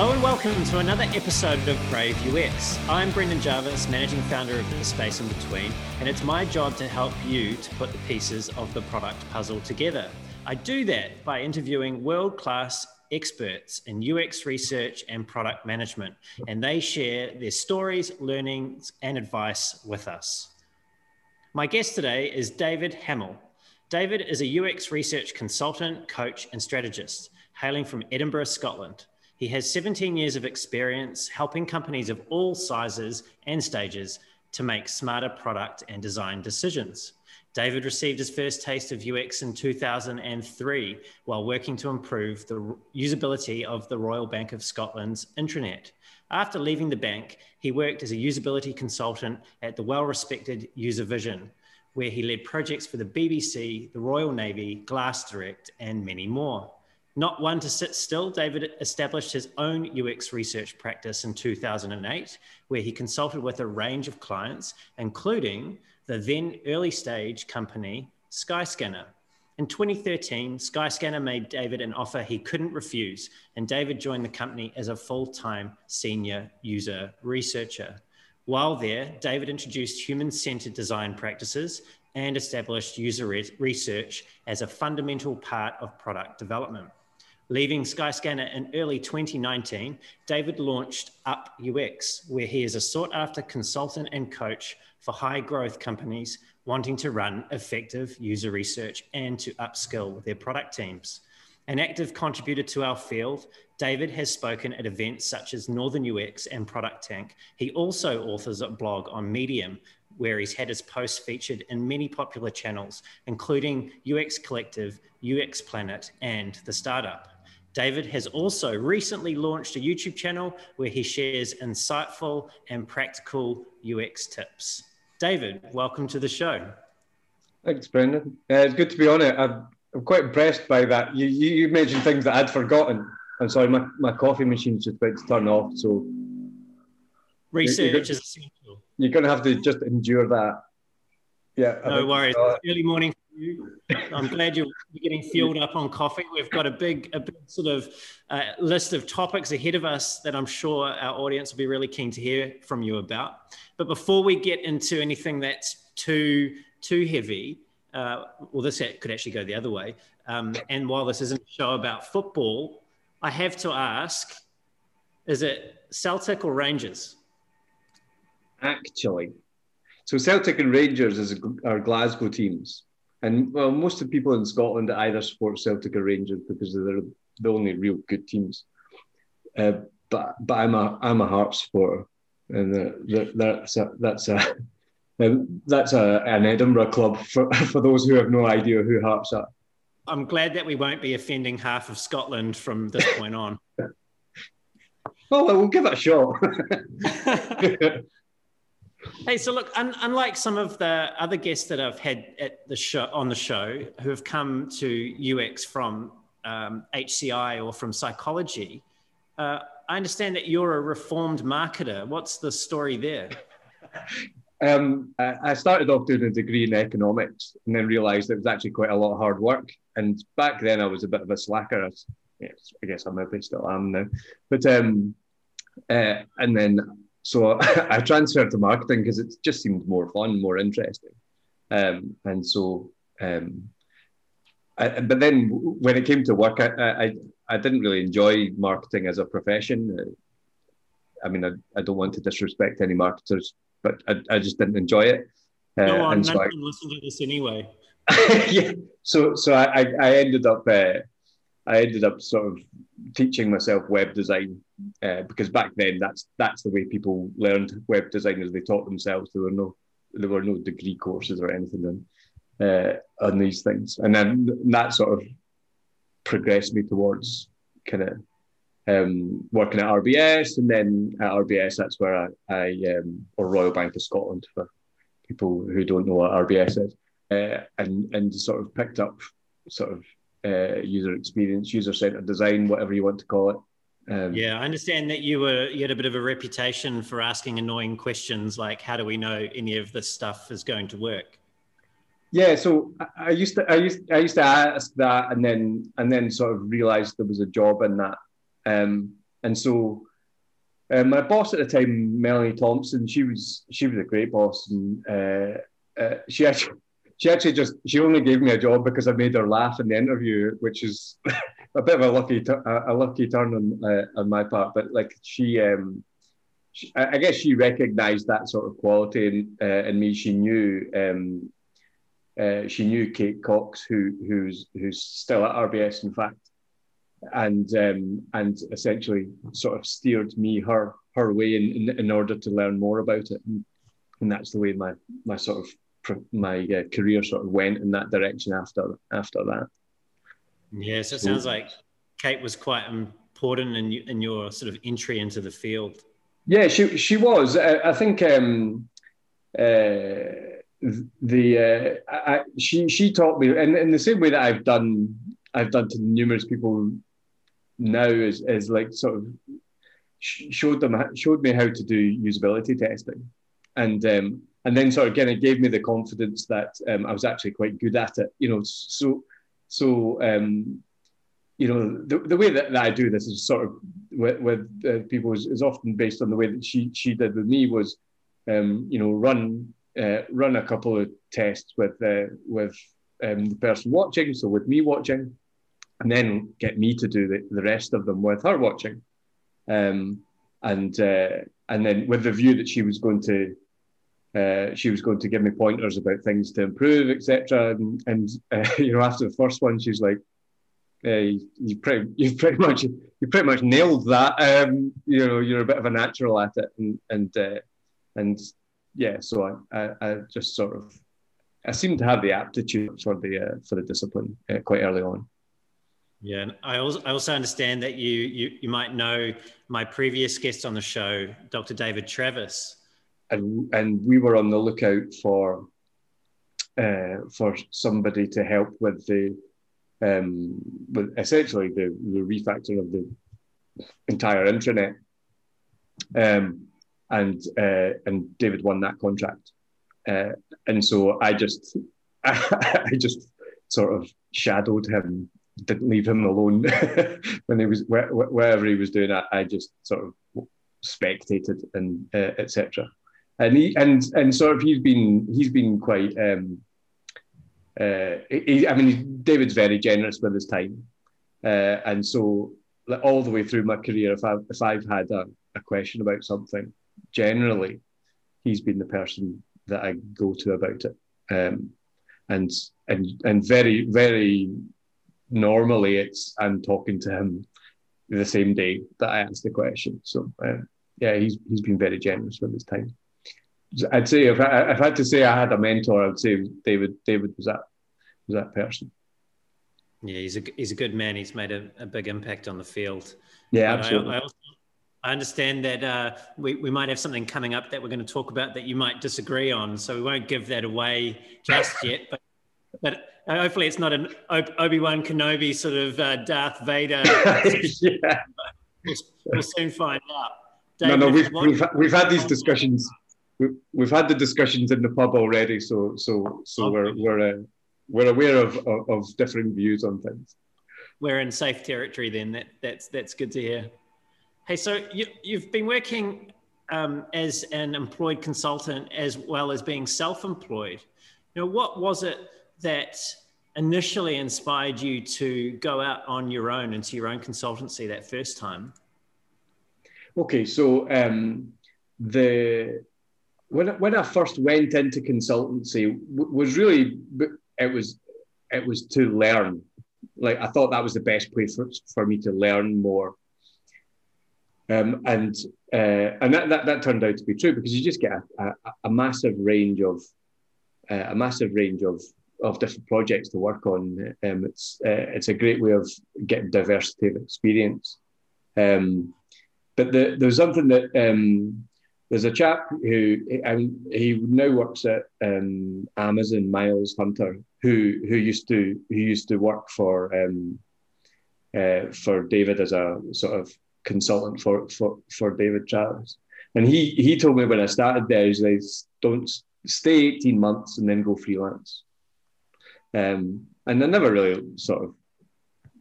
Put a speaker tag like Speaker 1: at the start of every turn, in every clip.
Speaker 1: Hello and welcome to another episode of Brave UX. I'm Brendan Jarvis, managing founder of The Space in Between, and it's my job to help you to put the pieces of the product puzzle together. I do that by interviewing world class experts in UX research and product management, and they share their stories, learnings, and advice with us. My guest today is David Hamill. David is a UX research consultant, coach, and strategist, hailing from Edinburgh, Scotland. He has 17 years of experience helping companies of all sizes and stages to make smarter product and design decisions. David received his first taste of UX in 2003 while working to improve the usability of the Royal Bank of Scotland's intranet. After leaving the bank, he worked as a usability consultant at the well respected UserVision, where he led projects for the BBC, the Royal Navy, Glass Direct, and many more. Not one to sit still, David established his own UX research practice in 2008, where he consulted with a range of clients, including the then early stage company Skyscanner. In 2013, Skyscanner made David an offer he couldn't refuse, and David joined the company as a full time senior user researcher. While there, David introduced human centered design practices and established user research as a fundamental part of product development. Leaving Skyscanner in early 2019, David launched Up UX, where he is a sought after consultant and coach for high growth companies wanting to run effective user research and to upskill their product teams. An active contributor to our field, David has spoken at events such as Northern UX and Product Tank. He also authors a blog on Medium, where he's had his posts featured in many popular channels, including UX Collective, UX Planet, and The Startup. David has also recently launched a YouTube channel where he shares insightful and practical UX tips. David, welcome to the show.
Speaker 2: Thanks, Brendan. Uh, it's good to be on it. I'm, I'm quite impressed by that. You, you, you, mentioned things that I'd forgotten. I'm sorry, my, my coffee machine's just about to turn off. So
Speaker 1: research you're, is essential.
Speaker 2: You're going to have to just endure that.
Speaker 1: Yeah. No worries. Early morning I'm glad you're getting fueled up on coffee. We've got a big, a big sort of uh, list of topics ahead of us that I'm sure our audience will be really keen to hear from you about. But before we get into anything that's too too heavy, uh, well, this could actually go the other way. Um, and while this isn't a show about football, I have to ask: Is it Celtic or Rangers?
Speaker 2: Actually, so Celtic and Rangers is, are Glasgow teams. And well, most of the people in Scotland either support Celtic or Rangers because they're the only real good teams. Uh, but but I'm a I'm a Hearts supporter, and that's a, that's a um, that's a, an Edinburgh club for, for those who have no idea who Hearts are.
Speaker 1: I'm glad that we won't be offending half of Scotland from this point on.
Speaker 2: oh, well, we'll give it a shot.
Speaker 1: Hey, so look, un- unlike some of the other guests that I've had at the show on the show who have come to UX from um, HCI or from psychology, uh, I understand that you're a reformed marketer. What's the story there?
Speaker 2: Um, I started off doing a degree in economics and then realised it was actually quite a lot of hard work. And back then, I was a bit of a slacker. I, guess I maybe still am now. But um, uh, and then so I transferred to marketing because it just seemed more fun, more interesting. Um, and so, um, I, but then when it came to work, I, I, I didn't really enjoy marketing as a profession. I mean, I, I don't want to disrespect any marketers, but I, I just didn't enjoy it.
Speaker 1: Uh, no, I'm so not listen to this anyway.
Speaker 2: yeah. So, so I, I ended up, uh, I ended up sort of teaching myself web design uh, because back then that's that's the way people learned web design as they taught themselves. There were no there were no degree courses or anything on uh, on these things, and then that sort of progressed me towards kind of um, working at RBS, and then at RBS that's where I, I um, or Royal Bank of Scotland for people who don't know what RBS is, uh, and and sort of picked up sort of uh, user experience, user centered design, whatever you want to call it.
Speaker 1: Um, yeah, I understand that you were you had a bit of a reputation for asking annoying questions like, "How do we know any of this stuff is going to work?"
Speaker 2: Yeah, so I used to I used I used to ask that, and then and then sort of realized there was a job in that. Um, and so uh, my boss at the time, Melanie Thompson, she was she was a great boss, and uh, uh, she actually she actually just she only gave me a job because I made her laugh in the interview, which is a bit of a lucky a lucky turn on uh, on my part. But like she, um, she, I guess she recognised that sort of quality in, uh, in me. She knew um, uh, she knew Kate Cox, who who's who's still at RBS, in fact, and um, and essentially sort of steered me her her way in, in, in order to learn more about it, and, and that's the way my my sort of my uh, career sort of went in that direction after after that.
Speaker 1: Yeah, so it sounds like Kate was quite important in in your sort of entry into the field.
Speaker 2: Yeah, she she was. I, I think um, uh, the uh, I, she she taught me, and in the same way that I've done I've done to numerous people now is, is like sort of showed them showed me how to do usability testing, and um, and then sort of again it gave me the confidence that um, I was actually quite good at it. You know, so so um, you know the, the way that, that I do this is sort of with, with uh, people is, is, often based on the way that she she did with me was um, you know run uh, run a couple of tests with uh, with um, the person watching, so with me watching, and then get me to do the, the rest of them with her watching. Um, and uh, and then with the view that she was going to uh, she was going to give me pointers about things to improve, etc. And, and uh, you know, after the first one, she's like, uh, "You pretty, you pretty much, you pretty much nailed that. Um, you know, you're a bit of a natural at it." And and uh, and yeah, so I, I, I, just sort of, I seem to have the aptitude for the uh, for the discipline quite early on.
Speaker 1: Yeah, and I also, I also understand that you, you you might know my previous guest on the show, Dr. David Travis.
Speaker 2: And and we were on the lookout for uh, for somebody to help with the um, with essentially the, the refactoring of the entire intranet. Um, and uh, and David won that contract, uh, and so I just I just sort of shadowed him didn't leave him alone when he was wherever he was doing it. I just sort of spectated and uh, etc. And he and and sort of he's been he's been quite. Um, uh, he, I mean, David's very generous with his time, uh, and so like, all the way through my career, if I if I've had a, a question about something, generally, he's been the person that I go to about it. Um, and and and very very normally it's I'm talking to him the same day that I ask the question. So uh, yeah, he's he's been very generous with his time. I'd say if I, if I had to say I had a mentor, I'd say David. David was that was that person.
Speaker 1: Yeah, he's a he's a good man. He's made a, a big impact on the field.
Speaker 2: Yeah, absolutely. I, I, also,
Speaker 1: I understand that uh, we, we might have something coming up that we're going to talk about that you might disagree on. So we won't give that away just yet. But but uh, hopefully it's not an Obi Wan Kenobi sort of uh, Darth Vader. yeah. We'll, we'll, soon find out.
Speaker 2: David, no, no, we've, we've, we've had these discussions. We've, we've had the discussions in the pub already, so so so we're we're uh, we're aware of, of, of differing views on things.
Speaker 1: We're in safe territory then. That that's that's good to hear. Hey, so you, you've been working um, as an employed consultant as well as being self-employed. You know, what was it that initially inspired you to go out on your own into your own consultancy that first time?
Speaker 2: Okay, so um, the when when I first went into consultancy was really it was it was to learn. Like I thought that was the best place for, for me to learn more. Um, and uh, and that, that, that turned out to be true because you just get a, a, a massive range of uh, a massive range of of different projects to work on. Um, it's uh, it's a great way of getting diversity of experience. Um, but the, there's something that um, there's a chap who um, he now works at um, Amazon, Miles Hunter, who who used to who used to work for um, uh, for David as a sort of consultant for for, for David Travis. And he he told me when I started there, like, don't stay 18 months and then go freelance. Um, and I never really sort of,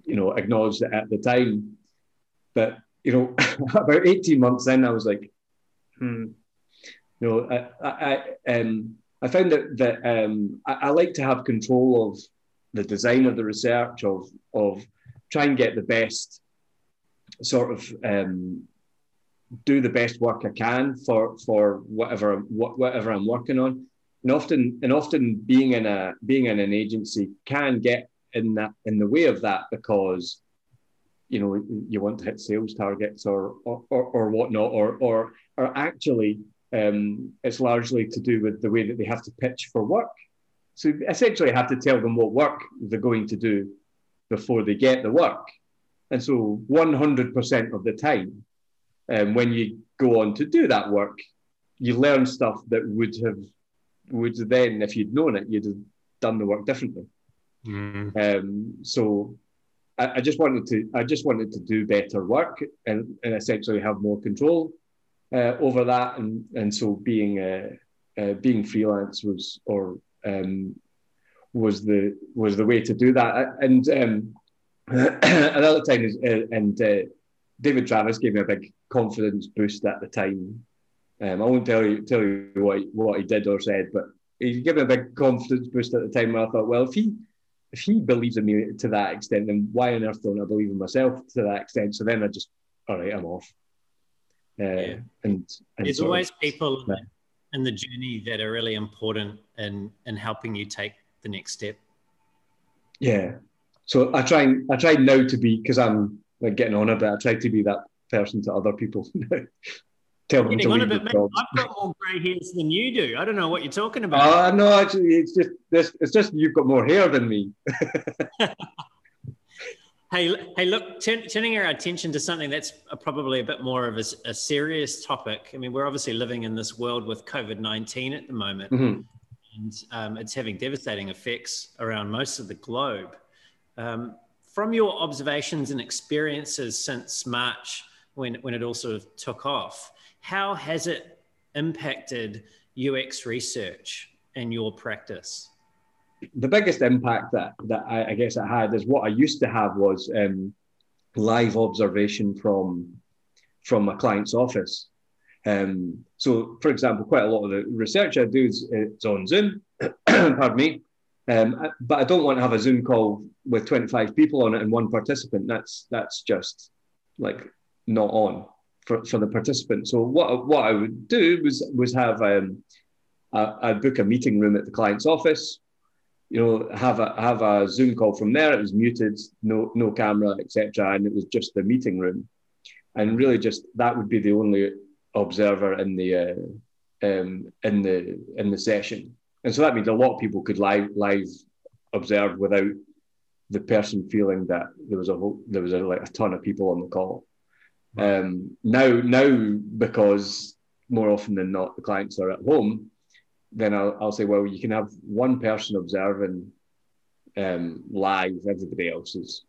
Speaker 2: you know, acknowledged it at the time. But you know, about 18 months in, I was like, hmm, know, I, I, um, I found that, that um, I, I, like to have control of the design of the research, of, of try and get the best sort of um, do the best work I can for for whatever whatever I'm working on. And often and often being in a being in an agency can get in that in the way of that because you know you want to hit sales targets or or, or, or whatnot or or or actually um, it's largely to do with the way that they have to pitch for work. So essentially, I have to tell them what work they're going to do before they get the work. And so 100% of the time, um, when you go on to do that work, you learn stuff that would have, would then, if you'd known it, you'd have done the work differently. Mm. Um, so I, I, just wanted to, I just wanted to do better work and, and essentially have more control uh, over that. And, and so being, uh, uh, being freelance was, or um, was the was the way to do that. And um, another time is, uh, and uh, David Travis gave me a big confidence boost at the time. Um, I won't tell you tell you what what he did or said, but he gave me a big confidence boost at the time. Where I thought, well, if he if he believes in me to that extent, then why on earth don't I believe in myself to that extent? So then I just, all right, I'm off. Uh, yeah. and,
Speaker 1: and there's always of, people yeah. in the journey that are really important in in helping you take the next step.
Speaker 2: Yeah, so I try I try now to be because I'm like getting on a bit. I try to be that person to other people.
Speaker 1: Tell them to a bit, I've got more grey hairs than you do. I don't know what you're talking about.
Speaker 2: Uh, no, actually, it's just this. It's just you've got more hair than me.
Speaker 1: hey, hey, look, turn, turning our attention to something that's probably a bit more of a, a, serious topic. I mean, we're obviously living in this world with COVID nineteen at the moment, mm-hmm. and um, it's having devastating effects around most of the globe. Um, from your observations and experiences since March, when, when it all sort of took off, how has it impacted UX research in your practice?
Speaker 2: The biggest impact that, that I, I guess it had is what I used to have was um, live observation from, from a client's office. Um, so, for example, quite a lot of the research I do is, is on Zoom, pardon me, um, but I don't want to have a Zoom call with 25 people on it and one participant. That's that's just like not on for, for the participant. So what what I would do was was have um, I'd book a meeting room at the client's office. You know, have a have a Zoom call from there. It was muted, no no camera, etc., and it was just the meeting room. And really, just that would be the only observer in the uh, um, in the in the session and so that means a lot of people could live live observe without the person feeling that there was a whole, there was a, like a ton of people on the call. Um, now now because more often than not the clients are at home, then I'll, I'll say, well, you can have one person observing um, live. Everybody else is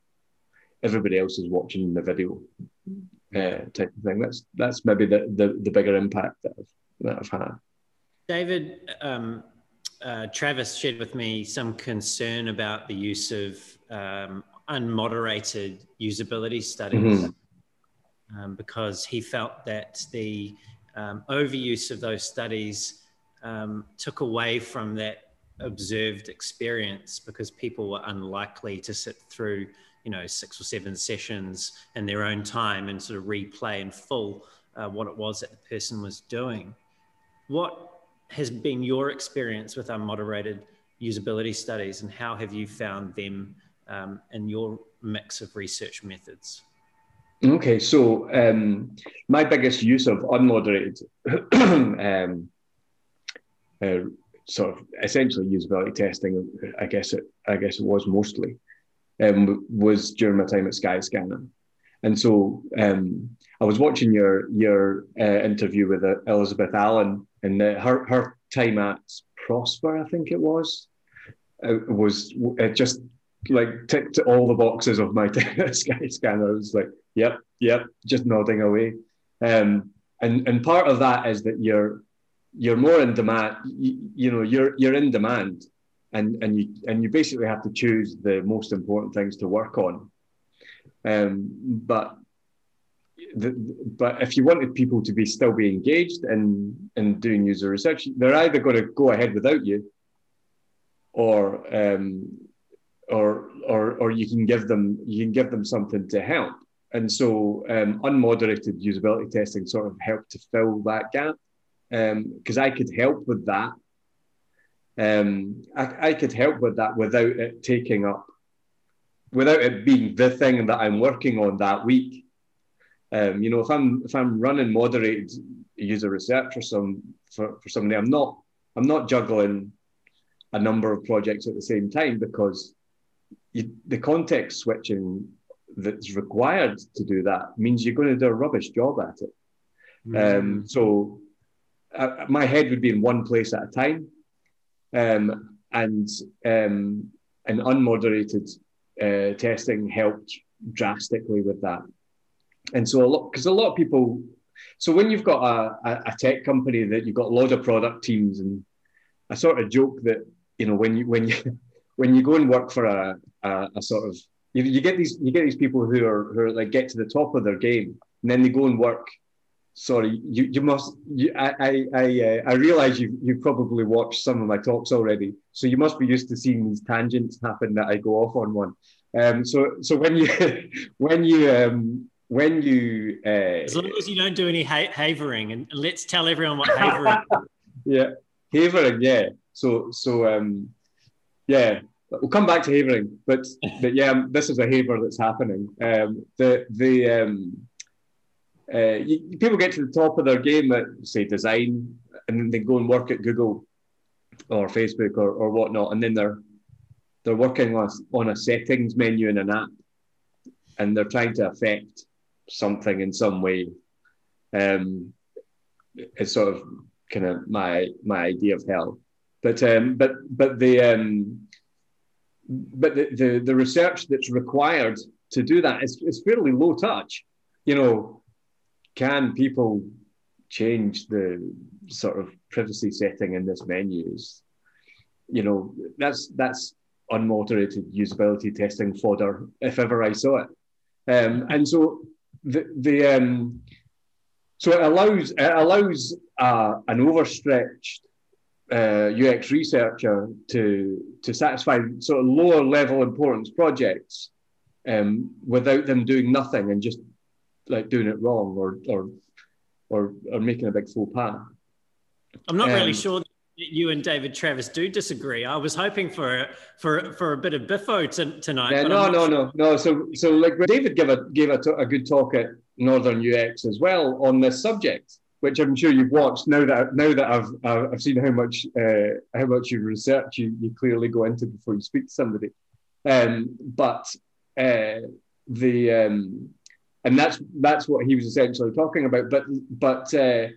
Speaker 2: everybody else is watching the video uh, type of thing. That's that's maybe the the, the bigger impact that I've, that I've had.
Speaker 1: David, um, uh, Travis shared with me some concern about the use of um, unmoderated usability studies mm-hmm. Um, because he felt that the um, overuse of those studies um, took away from that observed experience because people were unlikely to sit through you know six or seven sessions in their own time and sort of replay in full uh, what it was that the person was doing what has been your experience with unmoderated usability studies and how have you found them um, in your mix of research methods?
Speaker 2: Okay, so um, my biggest use of unmoderated um, uh, sort of essentially usability testing, I guess it, I guess it was mostly, um, was during my time at Skyscanner. And so um, I was watching your your uh, interview with uh, Elizabeth Allen and uh, her her time at Prosper, I think it was, uh, was it just like ticked all the boxes of my Skyscanner. I was like, yep, yep, just nodding away. Um, and and part of that is that you're you're more in demand. You, you know, you're you're in demand, and and you and you basically have to choose the most important things to work on. Um, but the, but if you wanted people to be still be engaged in in doing user research, they're either going to go ahead without you, or um, or or or you can give them you can give them something to help. And so um, unmoderated usability testing sort of helped to fill that gap because um, I could help with that. Um, I, I could help with that without it taking up, without it being the thing that I'm working on that week. Um, you know, if I'm if I'm running moderated user research for some for, for somebody, I'm not I'm not juggling a number of projects at the same time because you, the context switching that's required to do that means you're going to do a rubbish job at it. Mm-hmm. Um, so uh, my head would be in one place at a time, um, and um, and unmoderated uh, testing helped drastically with that. And so a lot because a lot of people. So when you've got a, a, a tech company that you've got a lot of product teams, and I sort of joke that you know when you when you when you go and work for a, a, a sort of you, you get these you get these people who are who are like get to the top of their game and then they go and work. Sorry you, you must you, i i I, uh, I realize you you've probably watched some of my talks already so you must be used to seeing these tangents happen that i go off on one. Um so so when you when you um when you uh,
Speaker 1: as long as you don't do any ha- havering and let's tell everyone what havering
Speaker 2: yeah havering yeah. So so um yeah we'll come back to havering, but but yeah, this is a haver that's happening. Um, the the um, uh, you, people get to the top of their game at say design, and then they go and work at Google or Facebook or, or whatnot, and then they're they're working on on a settings menu in an app, and they're trying to affect something in some way. Um, it's sort of kind of my my idea of hell, but um, but but the um, but the, the, the research that's required to do that is, is fairly low touch. You know, can people change the sort of privacy setting in this menus? You know, that's that's unmoderated usability testing fodder if ever I saw it. Um, and so the the um, so it allows it allows uh, an overstretched uh, UX researcher to to satisfy sort of lower level importance projects um, without them doing nothing and just like doing it wrong or or or, or making a big faux pas.
Speaker 1: I'm not um, really sure that you and David Travis do disagree. I was hoping for for for a bit of biffo t- tonight.
Speaker 2: Yeah, no, no, sure. no, no. So so like David gave a gave a, t- a good talk at Northern UX as well on this subject which I'm sure you've watched. Now that now that I've I've seen how much uh, how much you research, you, you clearly go into before you speak to somebody. Um, but uh, the um, and that's that's what he was essentially talking about. But but uh,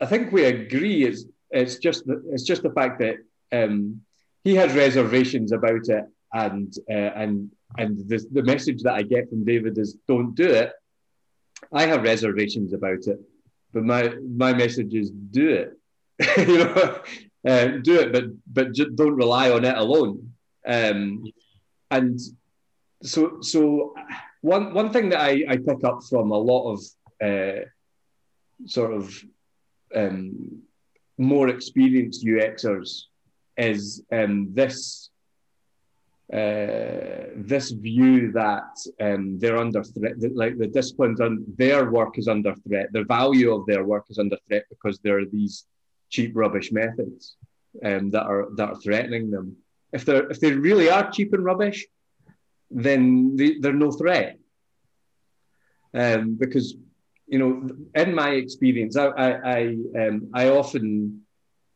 Speaker 2: I think we agree. It's it's just the, it's just the fact that um, he has reservations about it, and uh, and and the the message that I get from David is don't do it. I have reservations about it but my my message is do it. you know, uh, do it, but but just don't rely on it alone. Um, and so so one one thing that I, I pick up from a lot of uh, sort of um, more experienced UXers is um, this uh, this view that um, they're under threat, that, like the disciplines their work is under threat, the value of their work is under threat because there are these cheap rubbish methods um, that are that are threatening them. If they if they really are cheap and rubbish, then they, they're no threat. Um, because you know, in my experience, I I I, um, I often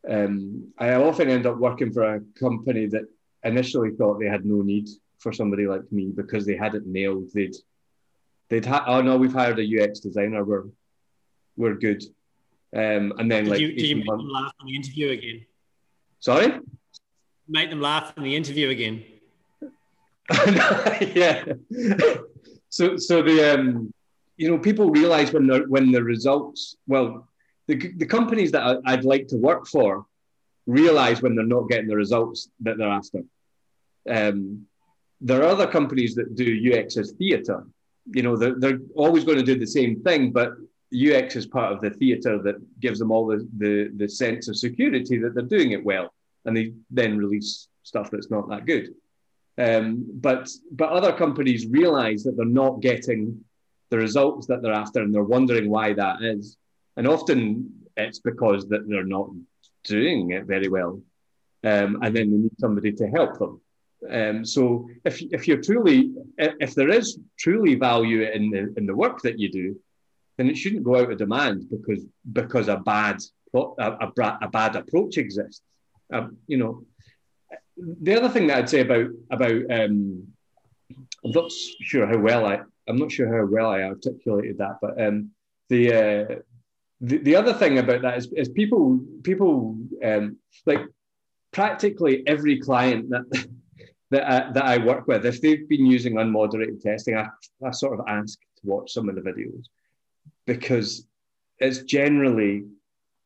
Speaker 2: um, I often end up working for a company that initially thought they had no need for somebody like me because they had it nailed. They'd they'd ha- oh no, we've hired a UX designer. We're we're good. Um, and then
Speaker 1: did
Speaker 2: like
Speaker 1: you, did you make months, them laugh in the interview again?
Speaker 2: Sorry,
Speaker 1: make them laugh in the interview again.
Speaker 2: yeah. so so the um, you know people realize when the when the results well the the companies that I, I'd like to work for realize when they're not getting the results that they're after. Um, there are other companies that do UX as theatre, you know, they're, they're always going to do the same thing, but UX is part of the theatre that gives them all the, the, the sense of security that they're doing it well. And they then release stuff that's not that good. Um, but but other companies realize that they're not getting the results that they're after, and they're wondering why that is. And often it's because that they're not doing it very well, um, and then they need somebody to help them. Um, so if if you're truly if there is truly value in the in the work that you do, then it shouldn't go out of demand because because a bad a, a, a bad approach exists. Um, you know, the other thing that I'd say about about um, I'm not sure how well I I'm not sure how well I articulated that, but um, the, uh, the the other thing about that is, is people people um, like practically every client that that I, that I work with, if they've been using unmoderated testing, I, I sort of ask to watch some of the videos because it's generally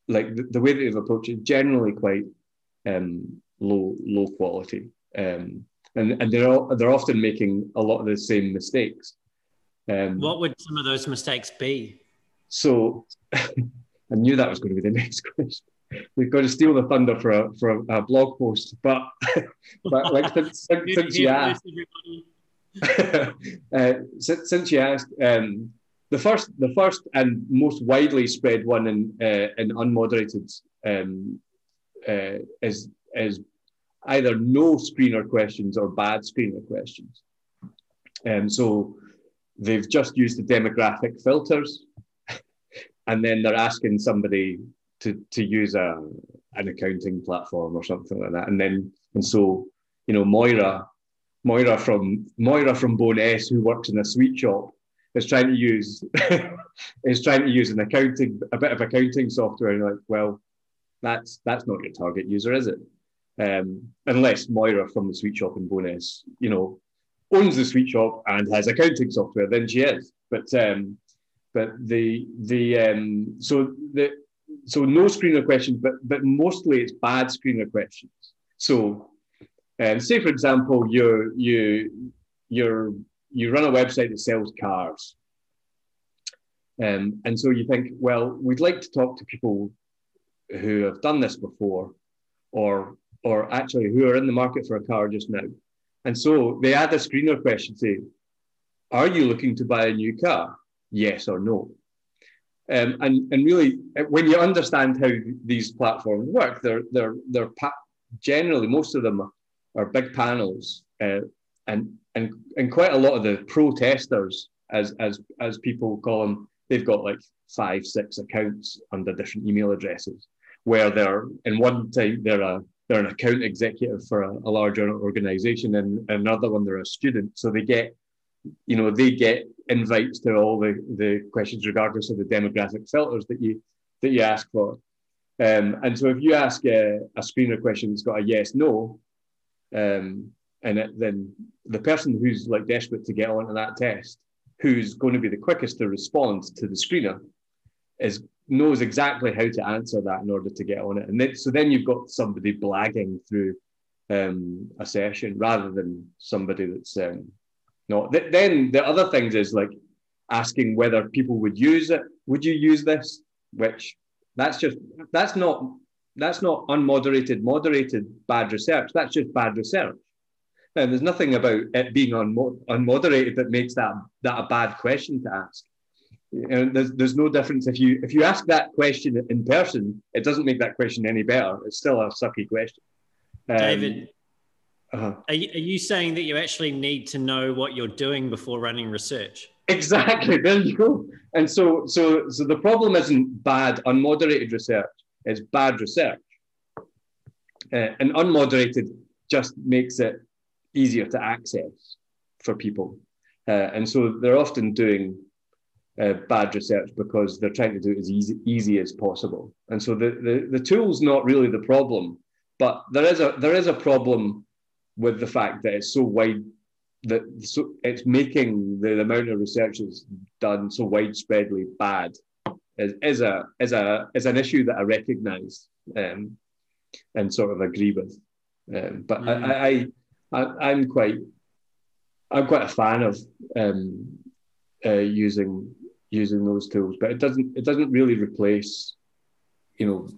Speaker 2: like the, the way that they've approached it generally quite um, low low quality, um, and and they're all, they're often making a lot of the same mistakes.
Speaker 1: Um, what would some of those mistakes be?
Speaker 2: So, I knew that was going to be the next question. We've got to steal the thunder for a for a, a blog post, but but like since, since you asked, uh, since, since you asked, um, the first the first and most widely spread one in uh, in unmoderated um, uh, is is either no screener questions or bad screener questions. And um, so they've just used the demographic filters and then they're asking somebody to, to use a, an accounting platform or something like that. And then, and so, you know, Moira, Moira from Moira from Bo'ness, who works in a sweet shop, is trying to use is trying to use an accounting a bit of accounting software. And like, well, that's that's not your target user, is it? Um, unless Moira from the sweet shop in Bo'ness, you know, owns the sweet shop and has accounting software, then she is. But um, but the the um, so the so no screener questions, but but mostly it's bad screener questions. So um, say for example, you you you're you run a website that sells cars. Um, and so you think, well, we'd like to talk to people who have done this before, or or actually who are in the market for a car just now. And so they add a screener question saying, Are you looking to buy a new car? Yes or no. Um, and, and really, when you understand how these platforms work, they're, they're, they're pa- generally, most of them are big panels. Uh, and, and, and quite a lot of the protesters, as, as, as people call them, they've got like five, six accounts under different email addresses, where they're in one time they're a they're an account executive for a, a larger organization and another one they're a student so they get you know they get invites to all the, the questions regardless of the demographic filters that you that you ask for um, and so if you ask a, a screener question that's got a yes no um, and it, then the person who's like desperate to get onto that test who's going to be the quickest to respond to the screener is knows exactly how to answer that in order to get on it. And then, so then you've got somebody blagging through um, a session rather than somebody that's um, not. Th- then the other things is like asking whether people would use it. Would you use this? Which that's just that's not that's not unmoderated, moderated bad research. That's just bad research. And there's nothing about it being unmo- unmoderated that makes that that a bad question to ask. And there's, there's no difference if you if you ask that question in person, it doesn't make that question any better. It's still a sucky question.
Speaker 1: Um, David, uh-huh. are, you, are you saying that you actually need to know what you're doing before running research?
Speaker 2: Exactly. There you go. And so so so the problem isn't bad unmoderated research; it's bad research. Uh, and unmoderated just makes it easier to access for people. Uh, and so they're often doing uh, bad research because they're trying to do it as easy, easy as possible. And so the, the, the tool's not really the problem, but there is a there is a problem with the fact that it's so wide that so it's making the, the amount of research that's done so widespreadly bad is, is a is a is an issue that I recognise um, and sort of agree with. Um, but mm. I, I, I I'm quite I'm quite a fan of um, uh, using using those tools, but it doesn't it doesn't really replace, you know,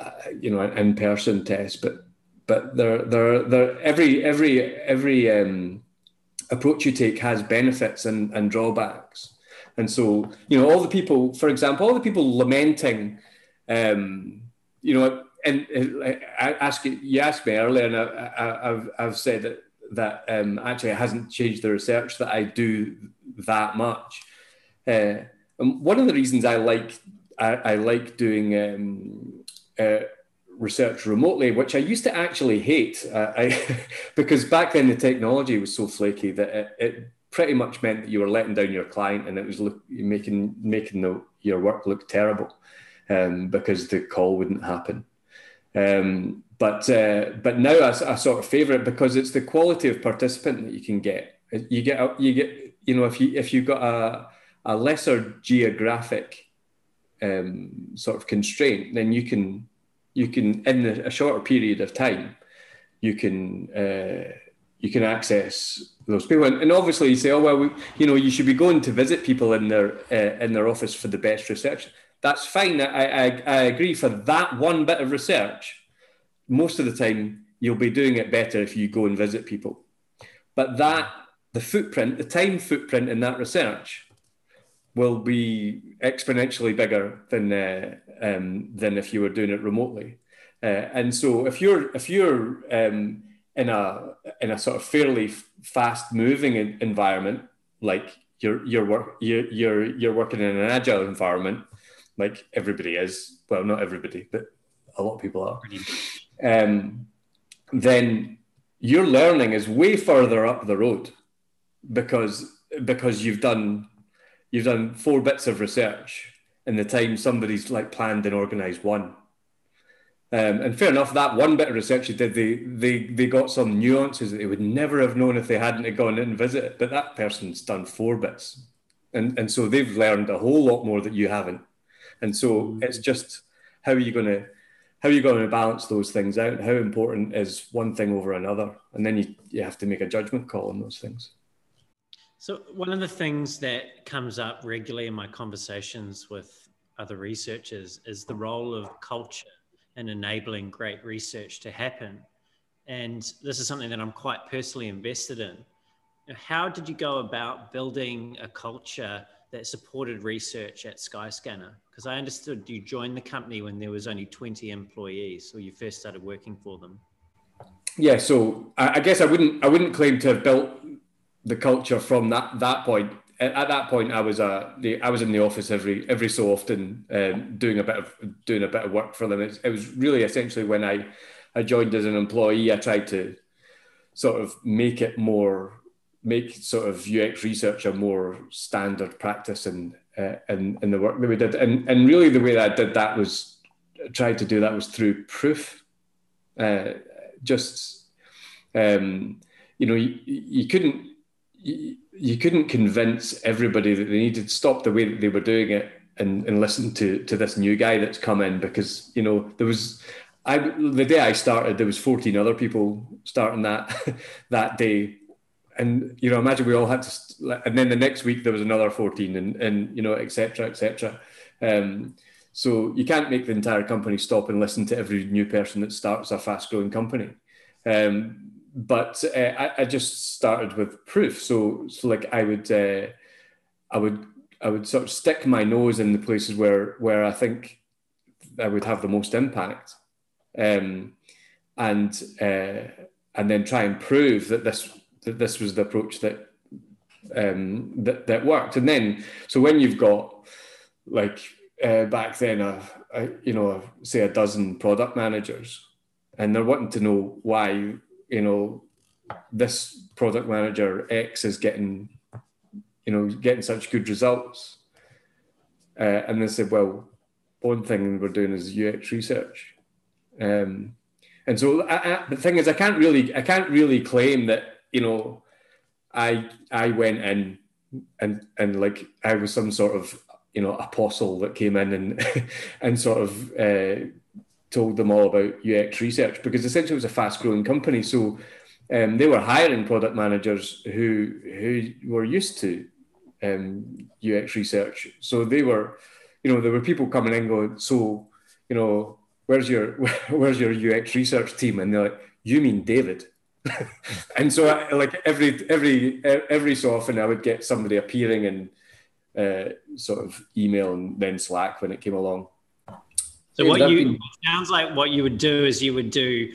Speaker 2: uh, you know, an in person test. But but there there there every every every um, approach you take has benefits and, and drawbacks. And so, you know, all the people, for example, all the people lamenting, um, you know, and, and I ask you, you asked me earlier, and I, have I've said that that um, actually it hasn't changed the research that I do that much. Uh, and one of the reasons I like I, I like doing um, uh, research remotely, which I used to actually hate, uh, I, because back then the technology was so flaky that it, it, pretty much meant that you were letting down your client, and it was look, making making the, your work look terrible um, because the call wouldn't happen. Um, but uh, but now I, I sort of favour it because it's the quality of participant that you can get. You get you get you know if you if you've got a a lesser geographic um, sort of constraint, then you can you can in a shorter period of time you can uh, you can access those people. And, obviously you say oh well we, you know you should be going to visit people in their uh, in their office for the best research that's fine. I, I, I agree for that one bit of research. Most of the time you'll be doing it better if you go and visit people. But that the footprint the time footprint in that research will be exponentially bigger than uh, um, than if you were doing it remotely. Uh, and so if you're if you're um, in a in a sort of fairly fast moving environment, like you're you're work you're, you're you're working in an agile environment, like everybody is. Well, not everybody, but a lot of people are. Um, then your learning is way further up the road because because you've done you've done four bits of research in the time somebody's like planned and organized one. Um, and fair enough, that one bit of research you did, they, they, they got some nuances that they would never have known if they hadn't gone in and visited. But that person's done four bits. And, and so they've learned a whole lot more that you haven't. And so mm. it's just how are you going to how are you going to balance those things out? How important is one thing over another? And then you, you have to make a judgment call on those things.
Speaker 1: So, one of the things that comes up regularly in my conversations with other researchers is the role of culture in enabling great research to happen. And this is something that I'm quite personally invested in. How did you go about building a culture that supported research at Skyscanner? Because I understood you joined the company when there was only 20 employees, or you first started working for them.
Speaker 2: Yeah, so I guess I wouldn't I wouldn't claim to have built the culture from that that point. At that point, I was uh, the, I was in the office every every so often, um, doing a bit of doing a bit of work for them. It, it was really essentially when I I joined as an employee. I tried to sort of make it more make sort of UX research a more standard practice and uh, in, in the work that we did. And and really the way that I did that was tried to do that was through proof. Uh, just um, you know you, you couldn't you, couldn't convince everybody that they needed to stop the way that they were doing it and, and listen to to this new guy that's come in because you know there was I the day I started there was 14 other people starting that that day. And you know imagine we all had to and then the next week there was another 14 and and you know etc etc um, so you can't make the entire company stop and listen to every new person that starts a fast growing company. Um, but uh, I, I, just started with proof. So, so like I would, uh, I would, I would sort of stick my nose in the places where where I think I would have the most impact, um, and uh, and then try and prove that this that this was the approach that um, that that worked. And then, so when you've got like uh, back then, a, a you know, say a dozen product managers, and they're wanting to know why you know, this product manager X is getting, you know, getting such good results. Uh, and they said, well, one thing we're doing is UX research. Um, and so I, I, the thing is, I can't really, I can't really claim that, you know, I, I went in and, and like I was some sort of, you know, apostle that came in and, and sort of, uh, told them all about UX research because essentially it was a fast growing company. So um, they were hiring product managers who who were used to um, UX research. So they were, you know, there were people coming in going, so, you know, where's your where's your UX research team? And they're like, you mean David? and so, I, like every every every so often, I would get somebody appearing in uh, sort of email and then Slack when it came along.
Speaker 1: So what you sounds like what you would do is you would do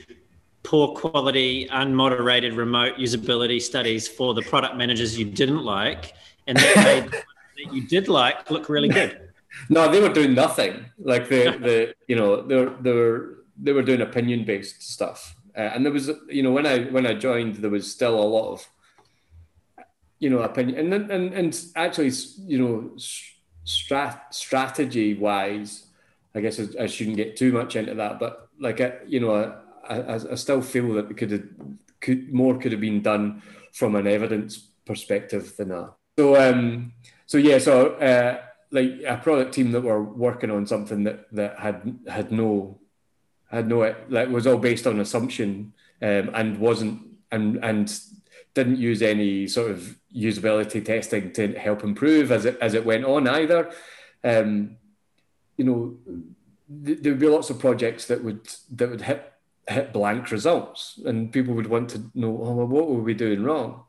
Speaker 1: poor quality, unmoderated remote usability studies for the product managers you didn't like, and that made that you did like look really good.
Speaker 2: no, they were doing nothing. Like the the you know they were they were they were doing opinion based stuff, uh, and there was you know when I when I joined there was still a lot of you know opinion and and and actually you know strat, strategy wise. I guess I, I shouldn't get too much into that, but like I, you know, I, I, still feel that could have could more could have been done from an evidence perspective than that. So um, so yeah, so uh, like a product team that were working on something that that had had no had no like was all based on assumption um, and wasn't and and didn't use any sort of usability testing to help improve as it as it went on either. Um, you know, th- there would be lots of projects that would that would hit hit blank results, and people would want to know, oh, well, what were we doing wrong?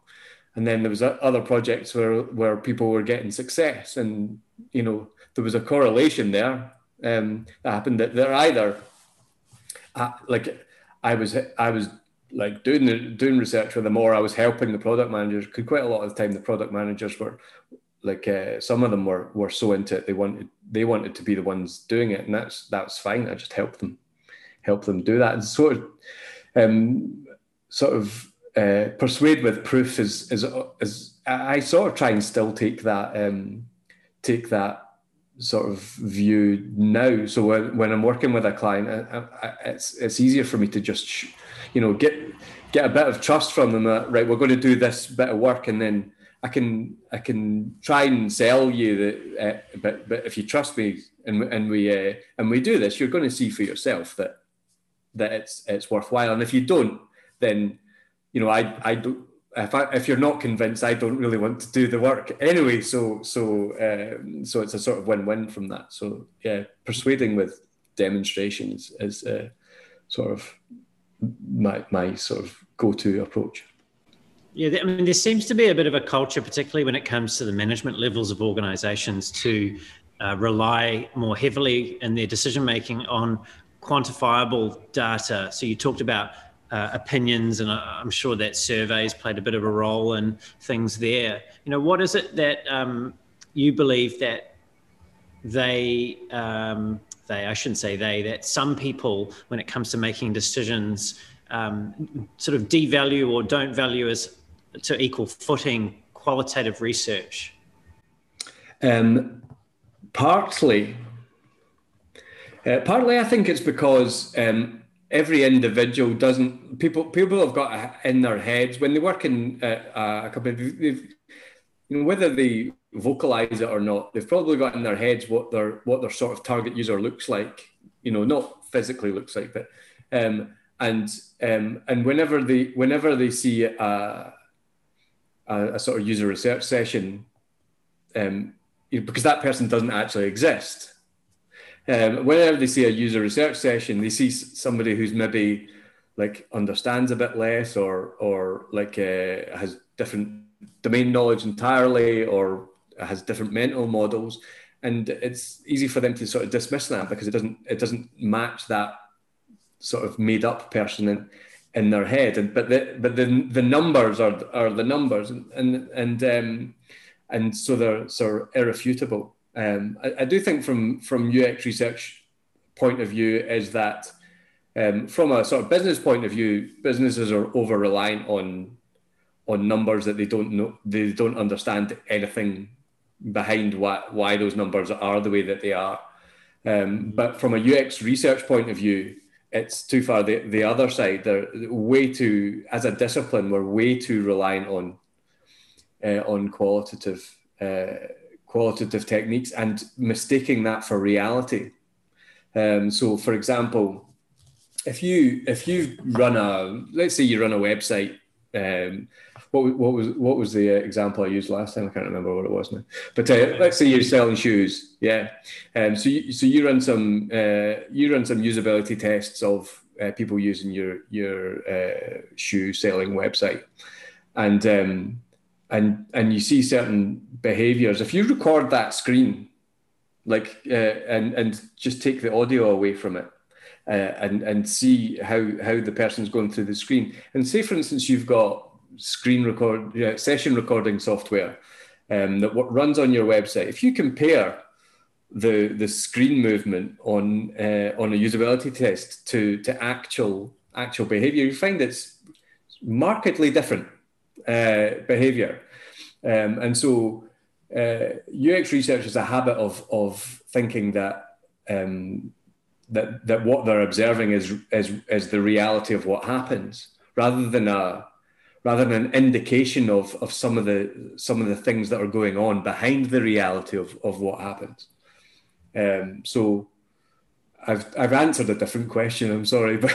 Speaker 2: And then there was other projects where where people were getting success, and you know there was a correlation there um, that happened that they're either uh, like I was I was like doing the, doing research with them or I was helping the product managers. Because quite a lot of the time the product managers were like uh, some of them were were so into it they wanted they wanted to be the ones doing it, and that's that's fine. I just helped them help them do that and sort of um, sort of uh, persuade with proof is is is I sort of try and still take that um, take that sort of view now. So when, when I'm working with a client, I, I, it's it's easier for me to just you know get get a bit of trust from them that right we're going to do this bit of work and then I can I can try and sell you that uh, but but if you trust me and and we uh, and we do this you're going to see for yourself that that it's it's worthwhile. And if you don't then you know I I don't if I, if you're not convinced I don't really want to do the work anyway. So so um, so it's a sort of win-win from that. So yeah persuading with demonstrations is uh, sort of my my sort of go-to approach.
Speaker 1: Yeah, I mean, there seems to be a bit of a culture, particularly when it comes to the management levels of organisations, to uh, rely more heavily in their decision making on quantifiable data. So you talked about uh, opinions, and I'm sure that surveys played a bit of a role in things there. You know, what is it that um, you believe that they um, they, I shouldn't say they, that some people, when it comes to making decisions, um, sort of devalue or don't value as to equal footing qualitative research?
Speaker 2: Um, partly, uh, partly, I think it's because um, every individual doesn't. People people have got in their heads when they work in uh, a company. You know, whether they vocalize it or not, they've probably got in their heads what their what their sort of target user looks like. You know, not physically looks like, but um, and um, and whenever they whenever they see a, a, a sort of user research session, um, because that person doesn't actually exist. Um, whenever they see a user research session, they see somebody who's maybe like understands a bit less or or like uh, has different domain knowledge entirely or has different mental models, and it's easy for them to sort of dismiss that because it doesn't it doesn't match that sort of made up person in, in their head. And but the but the the numbers are are the numbers, and and and um, and so they're sort of irrefutable. Um, I, I do think from from UX research point of view is that um, from a sort of business point of view, businesses are over reliant on on numbers that they don't know they don't understand anything behind why, why those numbers are the way that they are. Um, but from a UX research point of view, it's too far the, the other side. They're way too, as a discipline, we're way too reliant on uh, on qualitative uh, qualitative techniques and mistaking that for reality. Um, so, for example, if you if you run a let's say you run a website um, what, what was what was the uh, example I used last time? I can't remember what it was now. But uh, let's say you're selling shoes, yeah. Um, so you, so you run some uh, you run some usability tests of uh, people using your your uh, shoe selling website, and um, and and you see certain behaviors. If you record that screen, like uh, and and just take the audio away from it. and and see how how the person's going through the screen, and say for instance you've got screen record, session recording software um, that what runs on your website, if you compare the the screen movement on uh, on a usability test to to actual actual behavior, you find it's markedly different uh, behavior, um, and so uh, UX research is a habit of of thinking that. Um, that, that what they're observing is, is, is the reality of what happens rather than a, rather than an indication of, of some of the some of the things that are going on behind the reality of, of what happens. Um, so I've I've answered a different question. I'm sorry, but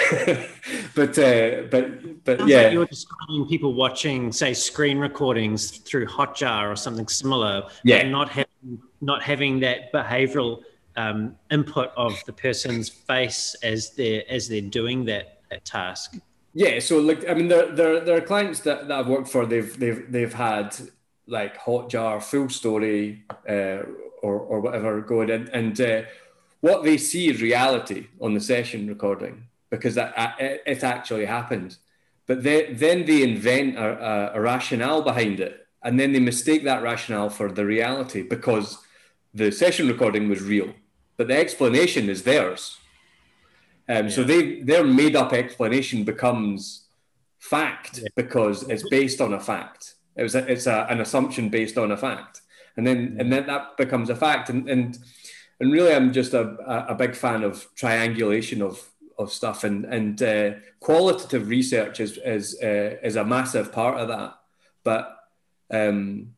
Speaker 2: but uh, but but yeah, like
Speaker 1: you're describing people watching, say, screen recordings through Hotjar or something similar.
Speaker 2: Yeah,
Speaker 1: not having not having that behavioural um, input of the person's face as they're as they're doing that, that task.
Speaker 2: Yeah, so like I mean, there there, there are clients that, that I've worked for. They've they've they've had like Hotjar, FullStory, uh, or or whatever going in, and uh, what they see is reality on the session recording because that uh, it actually happened. But they, then they invent a, a, a rationale behind it, and then they mistake that rationale for the reality because the session recording was real, but the explanation is theirs. Um, yeah. So they their made up explanation becomes fact yeah. because it's based on a fact. It was a, it's a, an assumption based on a fact, and then and then that becomes a fact. And and and really, I'm just a, a big fan of triangulation of of stuff, and and uh, qualitative research is is uh, is a massive part of that. But um,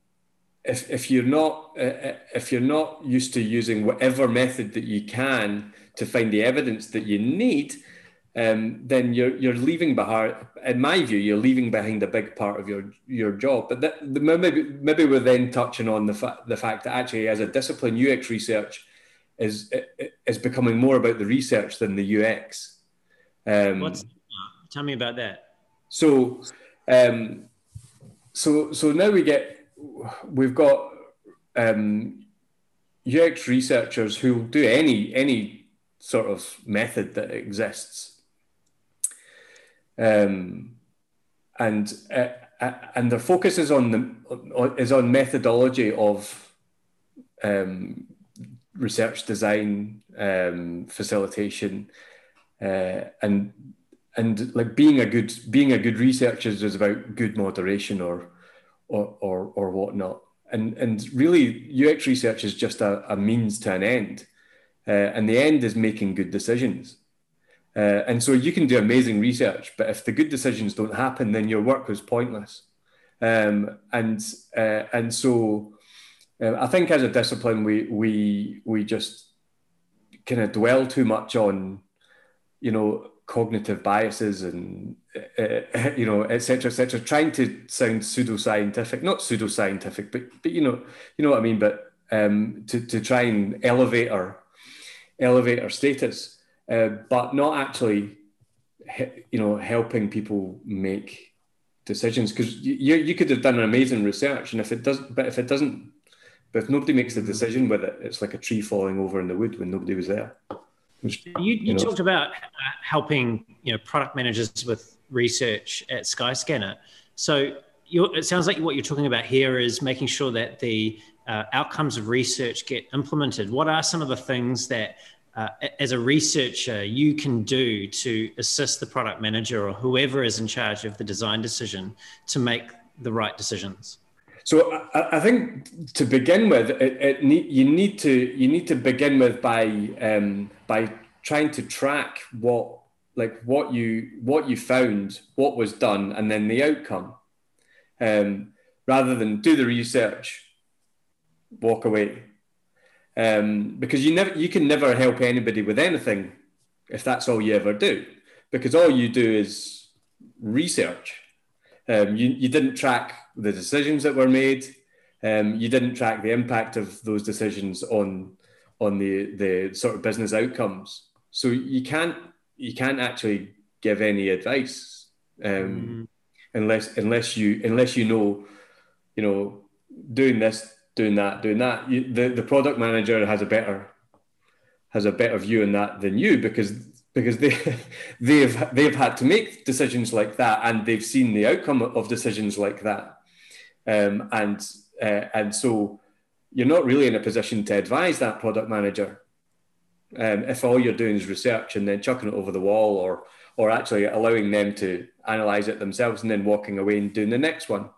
Speaker 2: if if you're not uh, if you're not used to using whatever method that you can to find the evidence that you need, um, then you're you're leaving behind. In my view, you're leaving behind a big part of your your job. But that, maybe maybe we're then touching on the fa- the fact that actually, as a discipline, UX research is is becoming more about the research than the UX.
Speaker 1: Um, What's tell me about that?
Speaker 2: So, um, so so now we get we've got um, UX researchers who will do any any sort of method that exists. Um, and uh, uh, and their focus is on the is on methodology of um, research design, um, facilitation, uh, and and like being a good being a good researcher is about good moderation or or or, or whatnot. And and really, UX research is just a, a means to an end. Uh, and the end is making good decisions. Uh, and so you can do amazing research, but if the good decisions don't happen, then your work was pointless. Um, and uh, and so uh, I think as a discipline, we we we just kind of dwell too much on, you know, cognitive biases and uh, you know, etc. Cetera, etc. Cetera, trying to sound pseudo-scientific, not pseudo-scientific, but but you know, you know what I mean. But um, to to try and elevate our elevate our status, uh, but not actually, you know, helping people make decisions. Because you, you could have done an amazing research, and if it doesn't, but if it doesn't, but if nobody makes the decision with it, it's like a tree falling over in the wood when nobody was there.
Speaker 1: You, you, you know, talked about uh, helping you know product managers with research at Skyscanner. So it sounds like what you're talking about here is making sure that the uh, outcomes of research get implemented? What are some of the things that, uh, as a researcher, you can do to assist the product manager or whoever is in charge of the design decision to make the right decisions?
Speaker 2: So I, I think to begin with, it, it need, you need to you need to begin with by um, by trying to track what like what you what you found, what was done, and then the outcome, um, rather than do the research walk away. Um, because you never you can never help anybody with anything if that's all you ever do, because all you do is research. Um, you, you didn't track the decisions that were made. Um, you didn't track the impact of those decisions on on the the sort of business outcomes. So you can't you can't actually give any advice um, mm. unless unless you unless you know you know doing this doing that doing that you, the the product manager has a better has a better view on that than you because because they they've they've had to make decisions like that and they've seen the outcome of decisions like that. Um, and uh, and so you're not really in a position to advise that product manager um, if all you're doing is research and then chucking it over the wall or or actually allowing them to analyze it themselves and then walking away and doing the next one.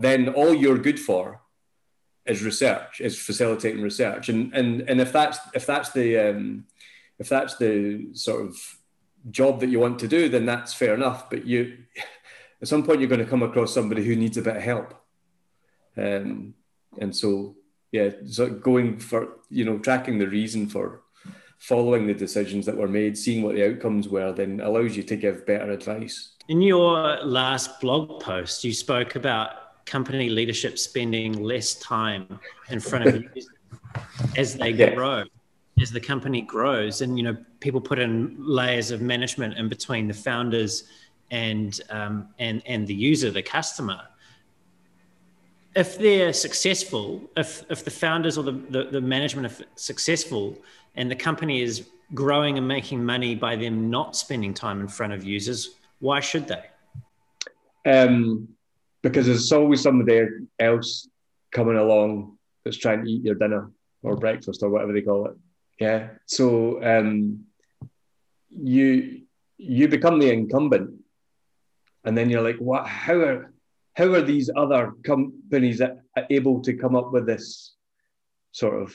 Speaker 2: Then all you're good for is research is facilitating research and and and if that's if that's the um, if that's the sort of job that you want to do, then that's fair enough. But you, at some point, you're going to come across somebody who needs a bit of help. Um, and so, yeah, so going for, you know, tracking the reason for following the decisions that were made, seeing what the outcomes were, then allows you to give better advice.
Speaker 1: In your last blog post, you spoke about company leadership spending less time in front of you as they yeah. grow as the company grows. And you know people put in layers of management in between the founders and um, and and the user the customer. If they're successful if if the founders or the, the, the management are successful and the company is growing and making money by them not spending time in front of users why should they?
Speaker 2: Um, because there's always somebody else coming along that's trying to eat your dinner or breakfast or whatever they call it yeah. So um, you you become the incumbent, and then you're like, what? How are how are these other companies able to come up with this sort of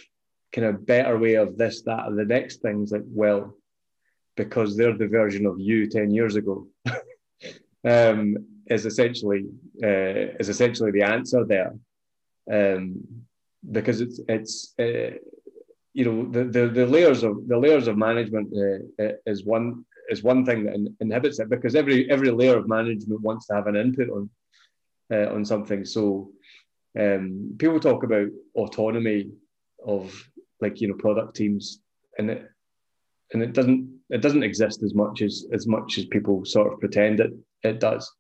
Speaker 2: kind of better way of this, that, and the next things? Like, well, because they're the version of you ten years ago. um, is essentially uh, is essentially the answer there, um, because it's it's uh, you know the, the, the layers of the layers of management uh, uh, is one is one thing that inhibits it because every every layer of management wants to have an input on uh, on something. So um, people talk about autonomy of like you know product teams, and it and it doesn't it doesn't exist as much as as much as people sort of pretend it it does.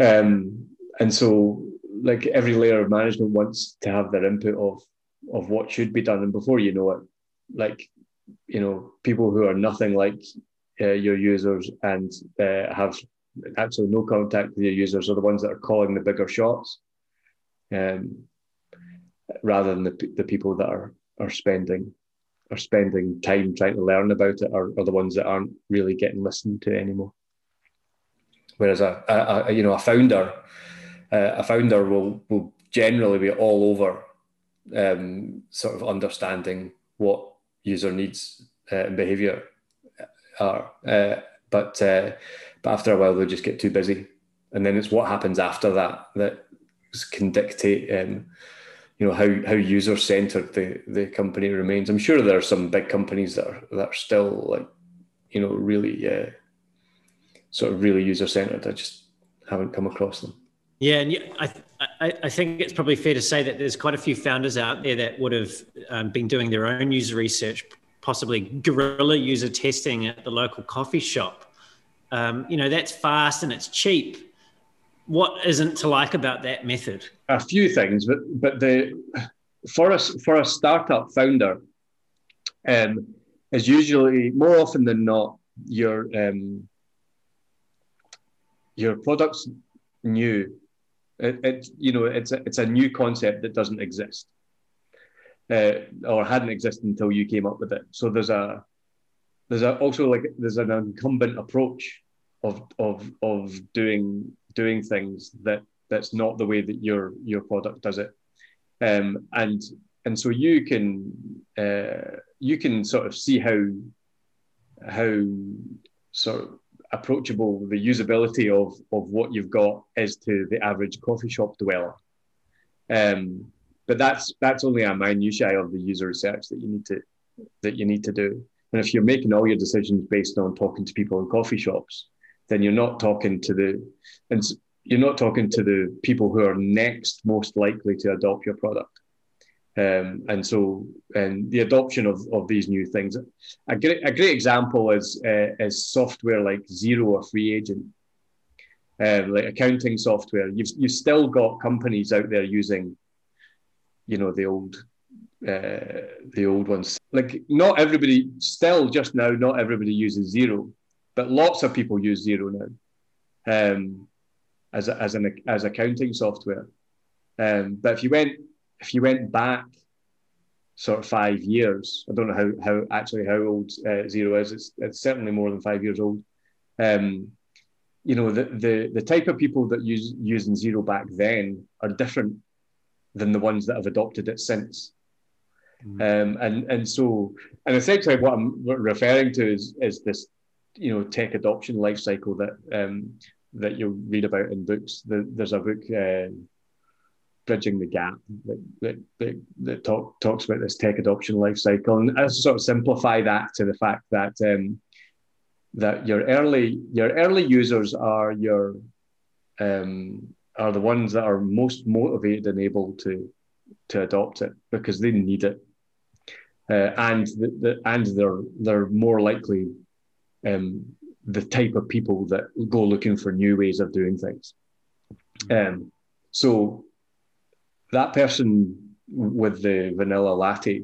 Speaker 2: Um, and so like every layer of management wants to have their input of of what should be done. And before you know it, like, you know, people who are nothing like uh, your users and uh, have absolutely no contact with your users are the ones that are calling the bigger shots, um, rather than the, the people that are are spending are spending time trying to learn about it are, are the ones that aren't really getting listened to anymore. Whereas a, a, a you know a founder, uh, a founder will will generally be all over um, sort of understanding what user needs uh, and behavior are. Uh, but uh, but after a while, they'll just get too busy, and then it's what happens after that that can dictate. Um, you know how, how user centered the, the company remains. I'm sure there are some big companies that are that are still like, you know, really uh, sort of really user centered. I just haven't come across them.
Speaker 1: Yeah, and I, I, I, think it's probably fair to say that there's quite a few founders out there that would have um, been doing their own user research, possibly guerrilla user testing at the local coffee shop. Um, you know, that's fast and it's cheap. What isn't to like about that method?
Speaker 2: A few things, but but the for us for a startup founder, um, is usually more often than not your um, your product's new it, it you know it's a, it's a new concept that doesn't exist uh, or hadn't existed until you came up with it. So there's a there's a, also like there's an incumbent approach of of of doing doing things that that's not the way that your your product does it, um, and and so you can uh, you can sort of see how how sort of approachable the usability of of what you've got is to the average coffee shop dweller. Um, but that's that's only a minutiae of the user research that you need to that you need to do. And if you're making all your decisions based on talking to people in coffee shops, then you're not talking to the and you're not talking to the people who are next most likely to adopt your product. Um, and so, and the adoption of, of these new things. A great, a great example is, uh, is software like Xero or FreeAgent, um, like accounting software. You've, you've still got companies out there using, you know, the old uh, the old ones. Like not everybody, still just now, not everybody uses Xero, but lots of people use Xero now um, as a, as an as accounting software. Um, but if you went if you went back sort of five years, I don't know how, how actually how old uh, Xero is. It's, it's certainly more than five years old. Um, you know, the, the, the type of people that use using Xero back then are different than the ones that have adopted it since. Mm-hmm. Um, and and so and essentially what I'm referring to is is this you know tech adoption life cycle that um, that you'll read about in books. The, there's a book uh, bridging the gap that, that, that, that talk, talks about this tech adoption life cycle. And I sort of simplify that to the fact that um, that your early your early users are your um, are the ones that are most motivated and able to to adopt it because they need it, uh, and the, the, and they're they're more likely um, the type of people that go looking for new ways of doing things. Um, so that person with the vanilla latte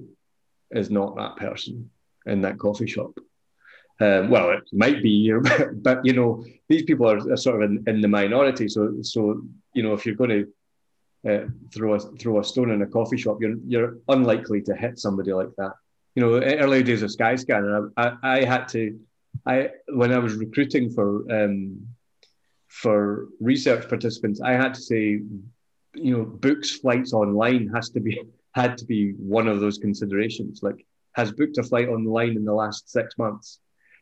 Speaker 2: is not that person in that coffee shop. Um, well, it might be, but you know, these people are, are sort of in, in, the minority. So, so you know, if you're going to uh, throw a throw a stone in a coffee shop, you're you're unlikely to hit somebody like that. You know, early days of Skyscanner, I, I, I had to, I when I was recruiting for um, for research participants, I had to say you know, books flights online has to be had to be one of those considerations. Like, has booked a flight online in the last six months?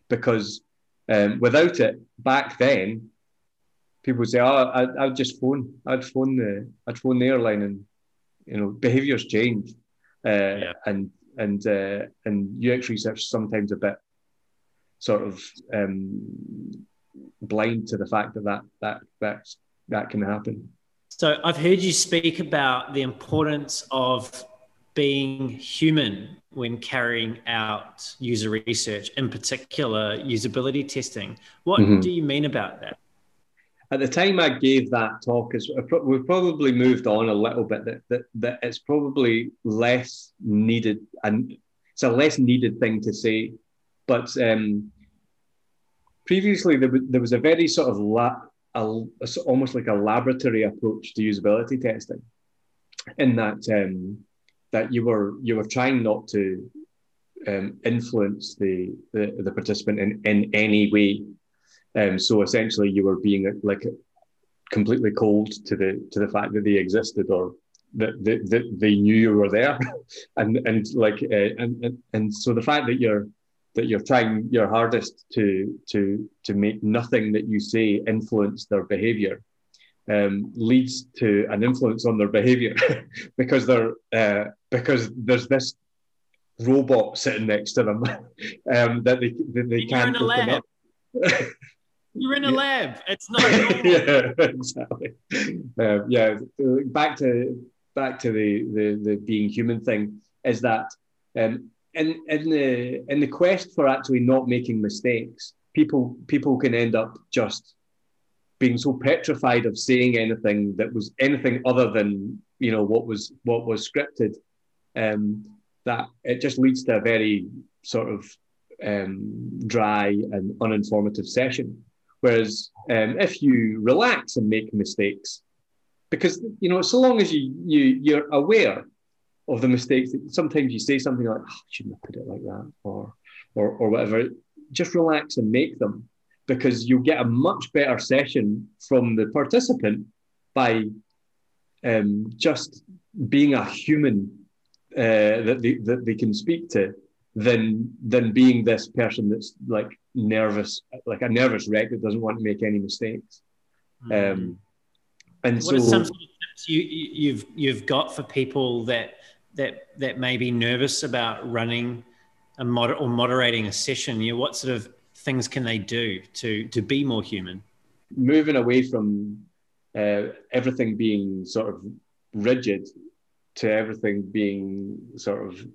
Speaker 2: Because um, without it, back then, people would say, "Oh, I'd, I'd just phone. I'd phone the. I'd phone the airline, and you know, behaviours change, uh, yeah. and and uh, and UX research sometimes a bit sort of um, blind to the fact that that that that that can happen.
Speaker 1: So I've heard you speak about the importance of being human when carrying out user research, in particular usability testing. What mm-hmm. do you mean about that?
Speaker 2: At the time I gave that talk, is we've probably moved on a little bit. That, that that it's probably less needed, and it's a less needed thing to say. But um, previously, there, there was a very sort of la- a, a, almost like a laboratory approach to usability testing, in that um, that you were you were trying not to um, influence the, the, the participant in in any way. Um, so essentially, you were being like completely cold to the to the fact that they existed or that, that, that they knew you were there, and and like uh, and, and and so the fact that you're that you're trying your hardest to to to make nothing that you say influence their behavior um, leads to an influence on their behavior because they're uh, because there's this robot sitting next to them um, that they that they can't open up.
Speaker 1: You're in a
Speaker 2: yeah.
Speaker 1: lab. It's not.
Speaker 2: yeah, exactly. Um, yeah, back to back to the, the the being human thing is that um, in in the in the quest for actually not making mistakes, people people can end up just being so petrified of saying anything that was anything other than you know what was what was scripted, um, that it just leads to a very sort of um, dry and uninformative session. Whereas um, if you relax and make mistakes, because you know so long as you you you're aware of the mistakes that sometimes you say something like, oh, I shouldn't have put it like that, or, or, or whatever. Just relax and make them because you'll get a much better session from the participant by um, just being a human uh, that, they, that they can speak to than than being this person that's like nervous, like a nervous wreck that doesn't want to make any mistakes. Mm-hmm. Um,
Speaker 1: and what so, some tips you, you've you've got for people that that that may be nervous about running a moder- or moderating a session, you know, what sort of things can they do to to be more human?
Speaker 2: Moving away from uh, everything being sort of rigid to everything being sort of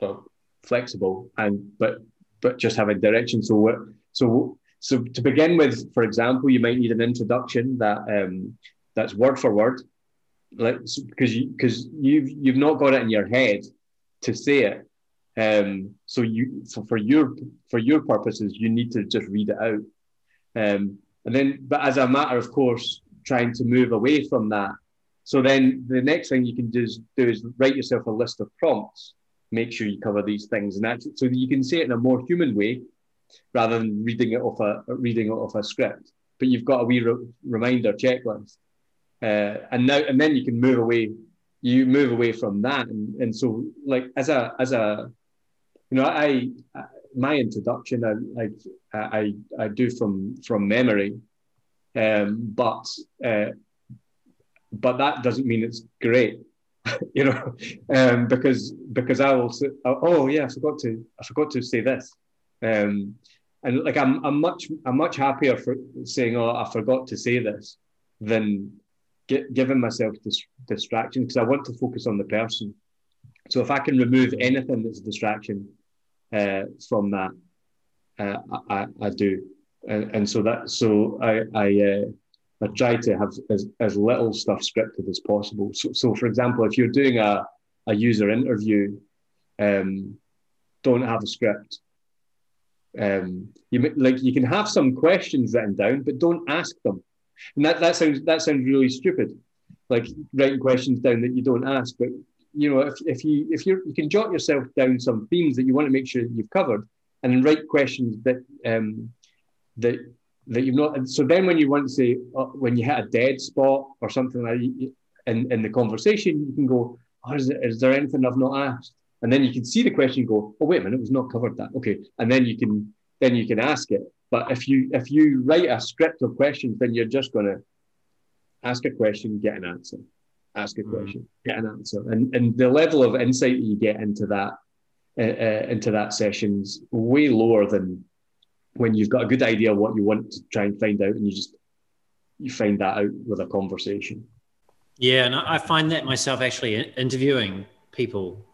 Speaker 2: well, flexible and but but just having direction. So what so so to begin with, for example, you might need an introduction that um, that's word for word, like because you because you've you've not got it in your head to say it. Um, so you for, for your for your purposes, you need to just read it out. Um, and then, but as a matter of course, trying to move away from that. So then the next thing you can do is, do is write yourself a list of prompts. Make sure you cover these things, and that's so that you can say it in a more human way rather than reading it off a reading it off a script. But you've got a wee re- reminder checklist, uh, and now and then you can move away. You move away from that, and, and so like as a as a you know I, I my introduction I, I I I do from from memory, um, but uh, but that doesn't mean it's great. you know, um, because because I will say, oh yeah, I forgot to I forgot to say this, um, and like I'm, I'm much I'm much happier for saying oh I forgot to say this than giving myself dis- distraction because I want to focus on the person. So if I can remove anything that's a distraction uh, from that, uh, I, I, do, and, and, so that so I I, uh, I try to have as, as little stuff scripted as possible. So so for example, if you're doing a a user interview, um, don't have a script um, you like you can have some questions written down, but don't ask them. And that, that sounds that sounds really stupid, like writing questions down that you don't ask. But you know, if, if you if you you can jot yourself down some themes that you want to make sure that you've covered, and then write questions that um, that that you've not. So then, when you want to say uh, when you hit a dead spot or something like in in the conversation, you can go, oh, is, there, is there anything I've not asked? and then you can see the question go oh wait a minute it was not covered that okay and then you can then you can ask it but if you if you write a script of questions then you're just going to ask a question get an answer ask a mm-hmm. question get an answer and and the level of insight that you get into that uh, uh, into that session's way lower than when you've got a good idea of what you want to try and find out and you just you find that out with a conversation
Speaker 1: yeah and i find that myself actually interviewing people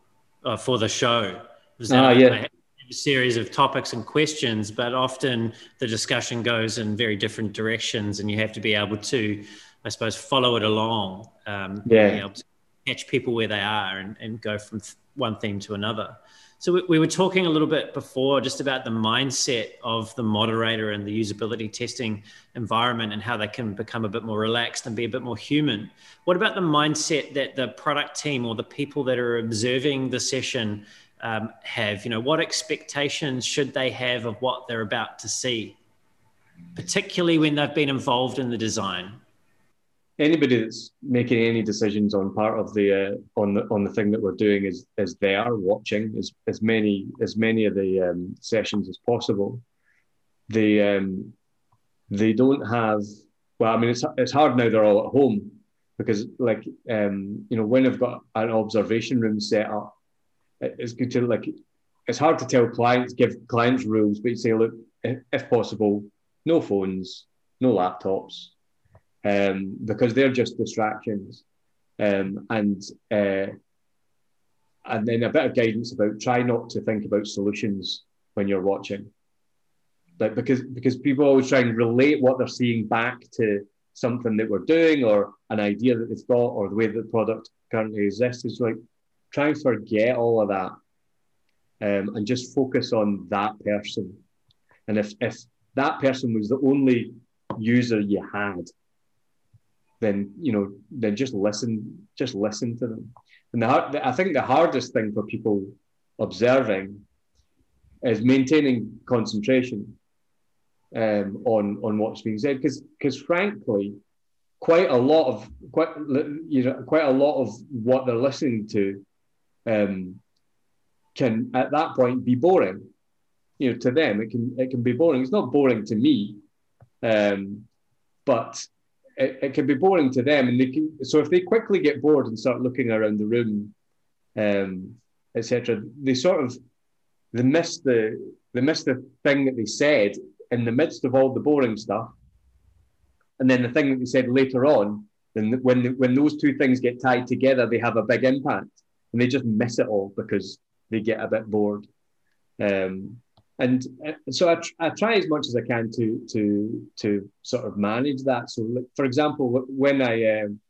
Speaker 1: uh, for the show.
Speaker 2: Ah, yeah.
Speaker 1: A series of topics and questions, but often the discussion goes in very different directions, and you have to be able to, I suppose, follow it along. Um,
Speaker 2: yeah.
Speaker 1: catch people where they are and, and go from th- one theme to another. So we, we, were talking a little bit before just about the mindset of the moderator and the usability testing environment and how they can become a bit more relaxed and be a bit more human. What about the mindset that the product team or the people that are observing the session um, have? You know, what expectations should they have of what they're about to see, particularly when they've been involved in the design?
Speaker 2: anybody that's making any decisions on part of the uh, on the on the thing that we're doing is is there watching as as many as many of the um, sessions as possible. They um, they don't have well, I mean it's it's hard now they're all at home because like um, you know when I've got an observation room set up, it's good to like it's hard to tell clients give clients rules, but you say look if, possible, no phones, no laptops, um, because they're just distractions. Um, and uh, and then a bit of guidance about try not to think about solutions when you're watching. Like because because people always try and relate what they're seeing back to something that we're doing or an idea that they've got or the way that the product currently exists. is like try and forget all of that um, and just focus on that person. And if if that person was the only user you had, then you know then just listen just listen to them and the, i think the hardest thing for people observing is maintaining concentration um, on on what's being said because because frankly quite a lot of quite you know quite a lot of what they're listening to um, can at that point be boring you know to them it can it can be boring it's not boring to me um, but it, it can be boring to them, and they can. So if they quickly get bored and start looking around the room, um, etc., they sort of they miss the they miss the thing that they said in the midst of all the boring stuff. and then the thing that they said later on, then when when those two things get tied together, they have a big impact, and they just miss it all because they get a bit bored. Um, and uh, so I, I try as much as I can to to to sort of manage that. So, for example, when I um,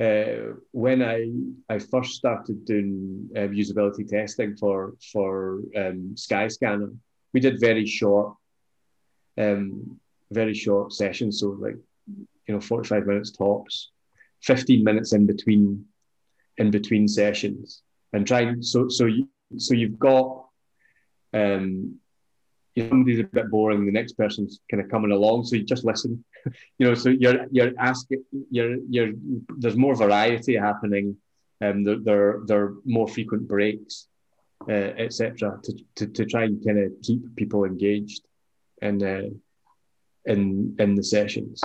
Speaker 2: uh, when I I first started doing uh, usability testing for for um, Skyscanner, we did very short, um, very short sessions. So like you know, forty five minutes tops, fifteen minutes in between in between sessions, and trying so so you so you've got um, somebody's a bit boring, the next person's kind of coming along, so you just listen. you know, so you're you're asking, you're you're there's more variety happening, and um, there there, there are more frequent breaks, uh, etc. To, to to try and kind of keep people engaged, and uh, in in the sessions.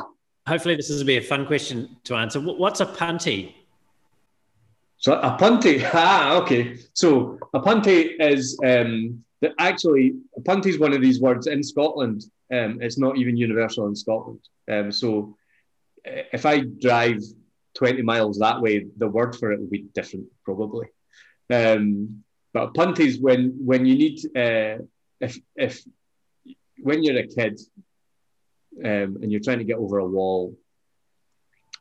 Speaker 1: Hopefully, this will be a fun question to answer. What's a punty?
Speaker 2: So a punty, ah, okay. So a punty is um, that actually punty is one of these words in Scotland. Um, it's not even universal in Scotland. Um, so eh, if I drive 20 miles that way, the word for it will be different probably. Um, but a punty is when when you need uh, if if when you're a kid um, and you're trying to get over a wall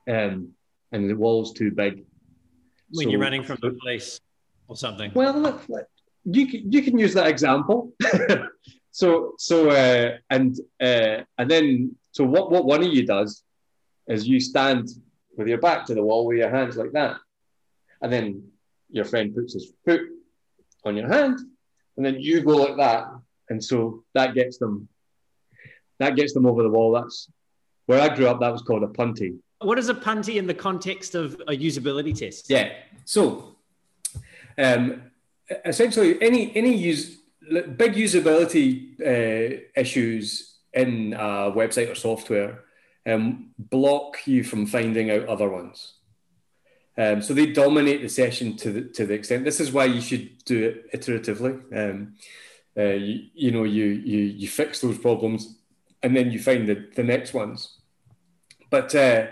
Speaker 2: um, and the wall's too big.
Speaker 1: When so, you're running from the police or something.
Speaker 2: Well, look, you can, you can use that example. so so uh, and uh, and then so what what one of you does is you stand with your back to the wall with your hands like that, and then your friend puts his foot on your hand, and then you go like that, and so that gets them that gets them over the wall. That's where I grew up. That was called a punty.
Speaker 1: What is a punty in the context of a usability test?
Speaker 2: Yeah. So um, essentially any any use big usability uh, issues in a website or software um, block you from finding out other ones. Um, so they dominate the session to the, to the extent. This is why you should do it iteratively. Um, uh, you, you know, you, you you fix those problems, and then you find the, the next ones. But uh,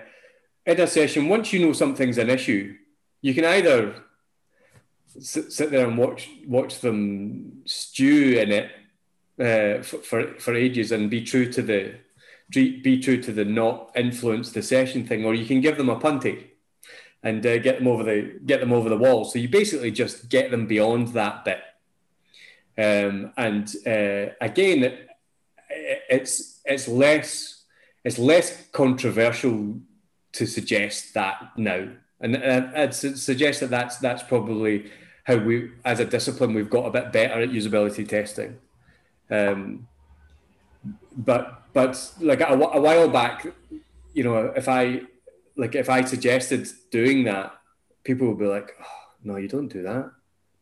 Speaker 2: in a session, once you know something's an issue, you can either sit, sit there and watch watch them stew in it uh, for, for, for ages and be true to the be true to the not influence the session thing, or you can give them a punty and uh, get them over the get them over the wall. So you basically just get them beyond that bit. Um, and uh, again, it's it's less it's less controversial to suggest that now, and I'd suggest that that's that's probably how we, as a discipline, we've got a bit better at usability testing. Um, but but like a, a while back, you know, if I like if I suggested doing that, people would be like, oh, "No, you don't do that."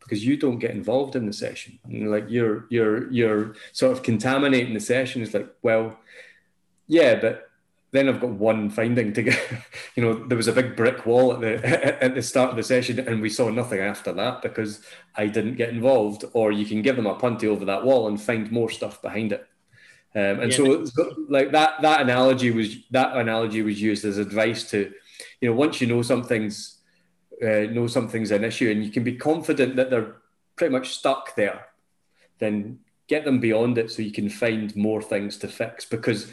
Speaker 2: because you don't get involved in the session. And like you're you're you're sort of contaminating the session. It's like, well, yeah, but then I've got one finding to get. You know, there was a big brick wall at the at the start of the session, and we saw nothing after that because I didn't get involved. Or you can give them a punty over that wall and find more stuff behind it. Um, and yeah, so, so, like that that analogy was that analogy was used as advice to, you know, once you know something's uh, know something's an issue, and you can be confident that they're pretty much stuck there, then get them beyond it so you can find more things to fix because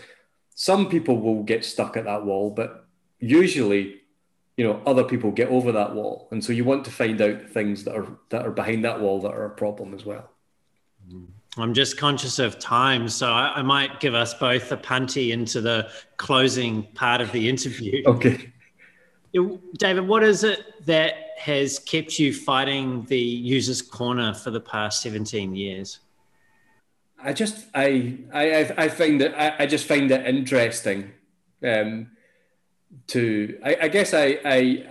Speaker 2: some people will get stuck at that wall, but usually, you know, other people get over that wall, and so you want to find out things that are that are behind that wall that are a problem as well. Mm-hmm.
Speaker 1: I'm just conscious of time, so I, I might give us both a punty into the closing part of the interview.
Speaker 2: Okay.
Speaker 1: David, what is it that has kept you fighting the user's corner for the past 17 years?
Speaker 2: I just I I I find it I, I just find it interesting. Um, to I, I guess I I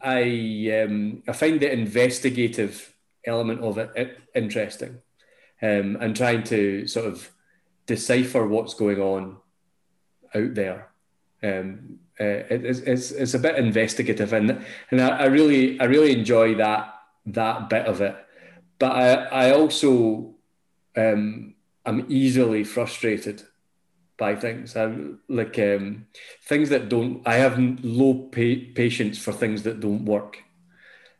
Speaker 2: I um, I find the investigative element of it, interesting, um, and trying to sort of decipher what's going on out there. Um, uh, it, it's, it's a bit investigative, and and I, I really I really enjoy that that bit of it. But I I also um, I'm easily frustrated by things. I like um, things that don't. I have low pa- patience for things that don't work,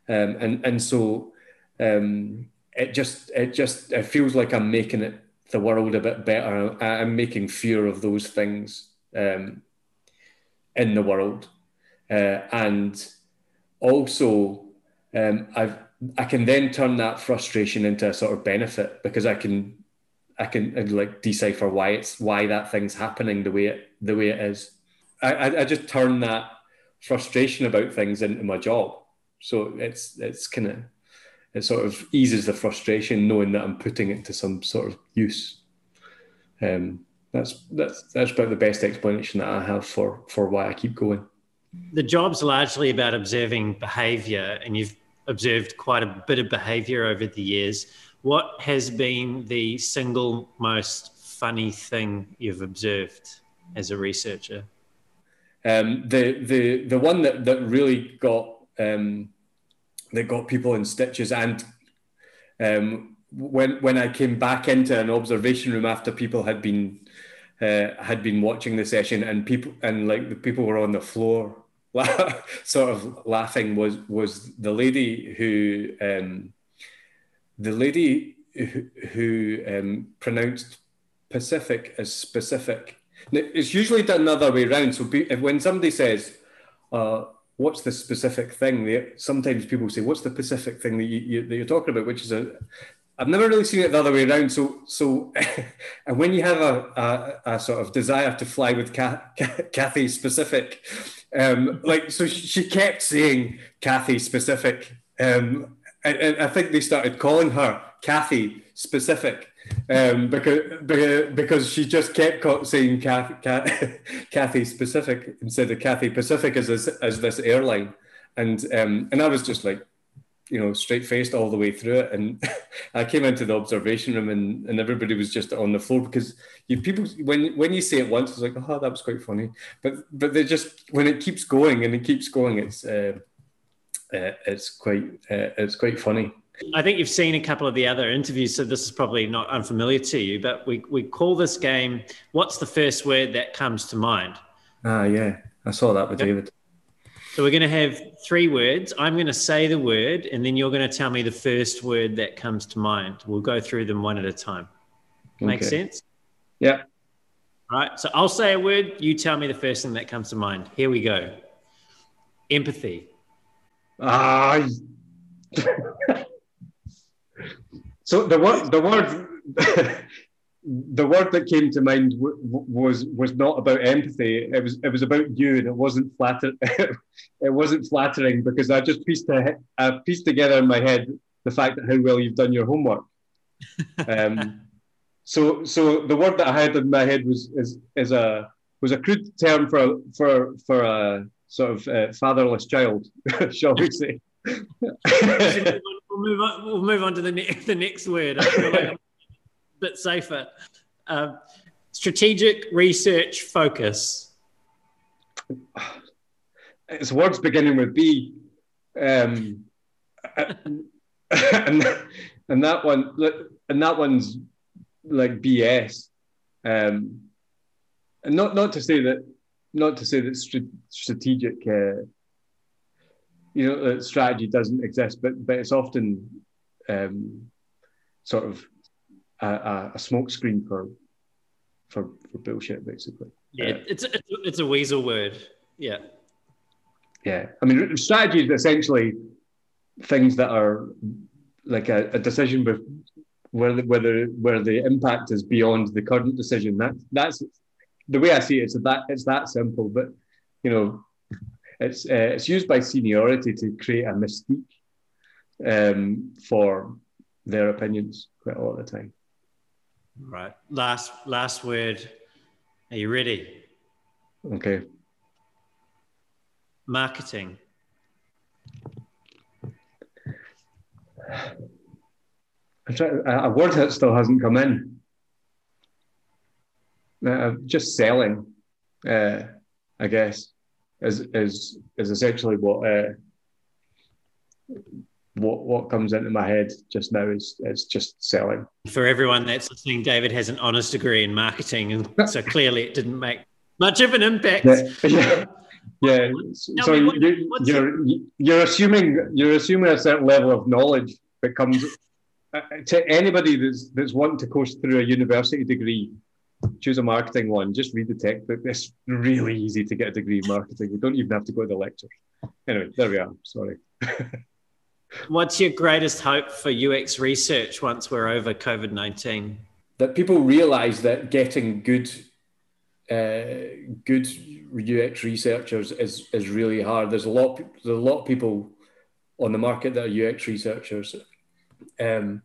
Speaker 2: um, and and so um, it just it just it feels like I'm making it the world a bit better. I'm making fear of those things um, in the world, uh, and also um, I've I can then turn that frustration into a sort of benefit because I can I can I'd like decipher why it's why that thing's happening the way it the way it is. I, I, I just turn that frustration about things into my job. So it's it's kind of it sort of eases the frustration knowing that I'm putting it to some sort of use. Um, that's that's that's about the best explanation that I have for for why I keep going.
Speaker 1: The job's largely about observing behaviour, and you've observed quite a bit of behaviour over the years. What has been the single most funny thing you've observed as a researcher?
Speaker 2: Um, the the the one that that really got um, that got people in stitches and um, when when I came back into an observation room after people had been uh, had been watching the session and people and like the people were on the floor sort of laughing was was the lady who um, the lady who, who um, pronounced Pacific as specific. It's usually done the other way around. So when somebody says, uh, "What's the specific thing?" They, sometimes people say, "What's the specific thing that, you, you, that you're talking about?" Which is a I've never really seen it the other way around. So, so, and when you have a, a, a sort of desire to fly with Kathy specific, um, like, so she kept saying Kathy specific, um, and, I think they started calling her Kathy specific um, because, because she just kept saying Kathy, Kathy specific instead of Cathay Pacific as this, as this airline, and um, and I was just like, you know, straight faced all the way through it. And I came into the observation room and, and everybody was just on the floor because you people when when you say it once, it's like, oh, that was quite funny. But but they just when it keeps going and it keeps going, it's uh, uh, it's quite uh, it's quite funny.
Speaker 1: I think you've seen a couple of the other interviews, so this is probably not unfamiliar to you. But we we call this game "What's the first word that comes to mind?"
Speaker 2: Ah, yeah, I saw that with. David.
Speaker 1: So we're going to have three words. I'm going to say the word, and then you're going to tell me the first word that comes to mind. We'll go through them one at a time. Make okay. sense?
Speaker 2: Yeah.
Speaker 1: All right. So I'll say a word. You tell me the first thing that comes to mind. Here we go. Empathy.
Speaker 2: Ah. so the word, the word, the word that came to mind w- was was not about empathy. It was it was about you, and it wasn't flatter. it wasn't flattering because I just pieced to, I pieced together in my head the fact that how well you've done your homework. um, so so the word that I had in my head was is is a was a crude term for for for a sort of uh, fatherless child, shall we say?
Speaker 1: we'll move on. We'll move on to the, ne- the next word. I feel like a bit safer. Uh, strategic research focus.
Speaker 2: It's words beginning with B. Um, and, and that one, and that one's like BS. Um, and not not to say that, not to say that strategic, uh, you know, strategy doesn't exist, but but it's often um, sort of a, a, a smokescreen for for for bullshit, basically.
Speaker 1: Yeah, uh, it's a, it's a weasel word. Yeah.
Speaker 2: Yeah, I mean, strategy is essentially things that are like a, a decision with where the, whether where the impact is beyond the current decision. That that's the way I see it. It's that it's that simple. But you know, it's uh, it's used by seniority to create a mystique um, for their opinions quite a lot of the time.
Speaker 1: Right. Last last word. Are you ready?
Speaker 2: Okay.
Speaker 1: Marketing.
Speaker 2: a word that still hasn't come in. Uh, just selling, uh, I guess, is is is essentially what uh,
Speaker 3: what what comes into my head just now is it's just selling.
Speaker 1: For everyone that's listening, David has an honors degree in marketing, and so clearly it didn't make much of an impact.
Speaker 3: Yeah. yeah. So you, you're you're assuming you're assuming a certain level of knowledge that comes uh, to anybody that's that's wanting to course through a university degree. Choose a marketing one. Just read the textbook. It's really easy to get a degree in marketing. You don't even have to go to the lecture. Anyway, there we are. Sorry.
Speaker 1: What's your greatest hope for UX research once we're over COVID 19?
Speaker 2: That people realize that getting good, uh, good UX researchers is, is really hard. There's a lot, there's a lot of people on the market that are UX researchers, um,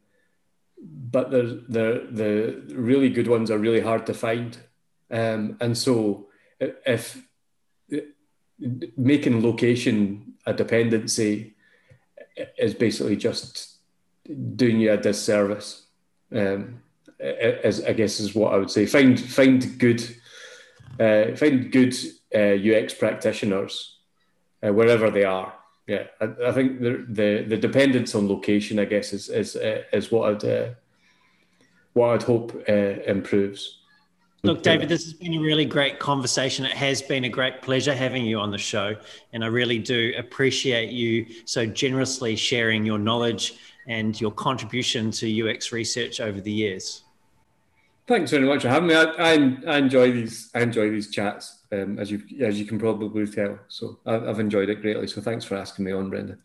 Speaker 2: but the, the the really good ones are really hard to find. Um, and so, if making location a dependency is basically just doing you a disservice. Um, as I guess is what I would say. Find find good uh, find good uh, UX practitioners uh, wherever they are. Yeah, I, I, think the, the the dependence on location, I guess, is is uh, is what I'd uh, what I'd hope uh, improves.
Speaker 1: Look, David, this has been a really great conversation. It has been a great pleasure having you on the show. And I really do appreciate you so generously sharing your knowledge and your contribution to UX research over the years.
Speaker 2: Thanks very much for having me. I, I, I enjoy these. I enjoy these chats, um, as you as you can probably tell. So I, I've enjoyed it greatly. So thanks for asking me on, Brendan.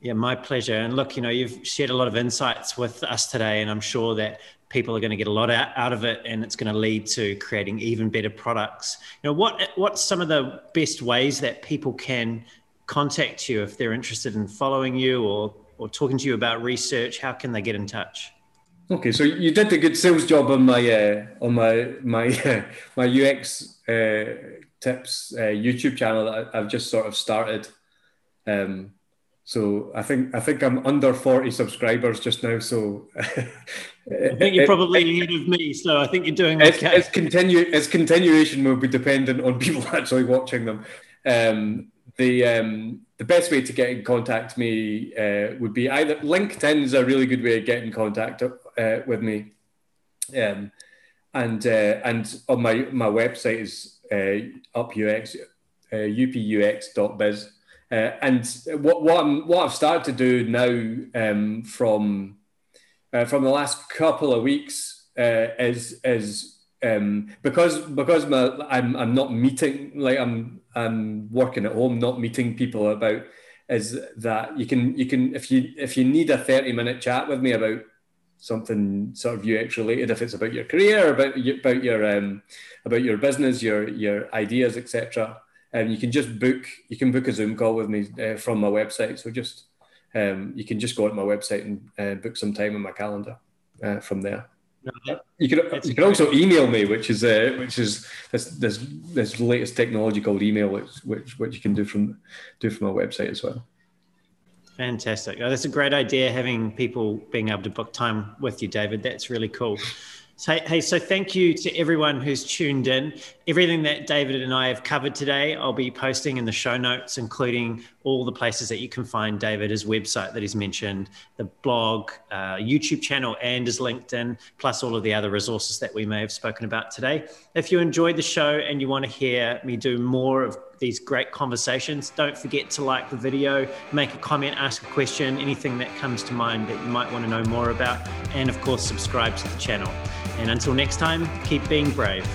Speaker 1: Yeah, my pleasure. And look, you know, you've shared a lot of insights with us today, and I'm sure that people are going to get a lot out, of it and it's going to lead to creating even better products you know what what's some of the best ways that people can contact you if they're interested in following you or or talking to you about research how can they get in touch
Speaker 2: okay so you did a good sales job on my uh, on my my uh, my ux uh, tips uh, youtube channel that i've just sort of started um, so I think I think I'm under 40 subscribers just now. So
Speaker 1: I think you're probably ahead of me. So I think you're doing okay.
Speaker 2: Its, continue its continuation will be dependent on people actually watching them. Um, the um, the best way to get in contact with me uh, would be either LinkedIn is a really good way of getting in contact uh, with me, um, and uh, and on my my website is uh, upux uh, upux.biz. Uh, and what what, I'm, what I've started to do now um, from uh, from the last couple of weeks uh, is is um, because because my, I'm I'm not meeting like I'm I'm working at home, not meeting people about is that you can you can if you if you need a 30 minute chat with me about something sort of UX related, if it's about your career, about about your um, about your business, your your ideas, etc and you can just book you can book a zoom call with me uh, from my website. So just um, you can just go to my website and uh, book some time in my calendar uh, from there you can you can also email me which is uh, which is this, this this latest technology called email which which which you can do from do from my website as well.
Speaker 1: Fantastic. Oh, that's a great idea having people being able to book time with you david. That's really cool so, hey, so thank you to everyone who's tuned in. Everything that David and I have covered today, I'll be posting in the show notes, including all the places that you can find David, his website that he's mentioned, the blog, uh, YouTube channel, and his LinkedIn, plus all of the other resources that we may have spoken about today. If you enjoyed the show and you want to hear me do more of these great conversations, don't forget to like the video, make a comment, ask a question, anything that comes to mind that you might want to know more about, and of course, subscribe to the channel. And until next time, keep being brave.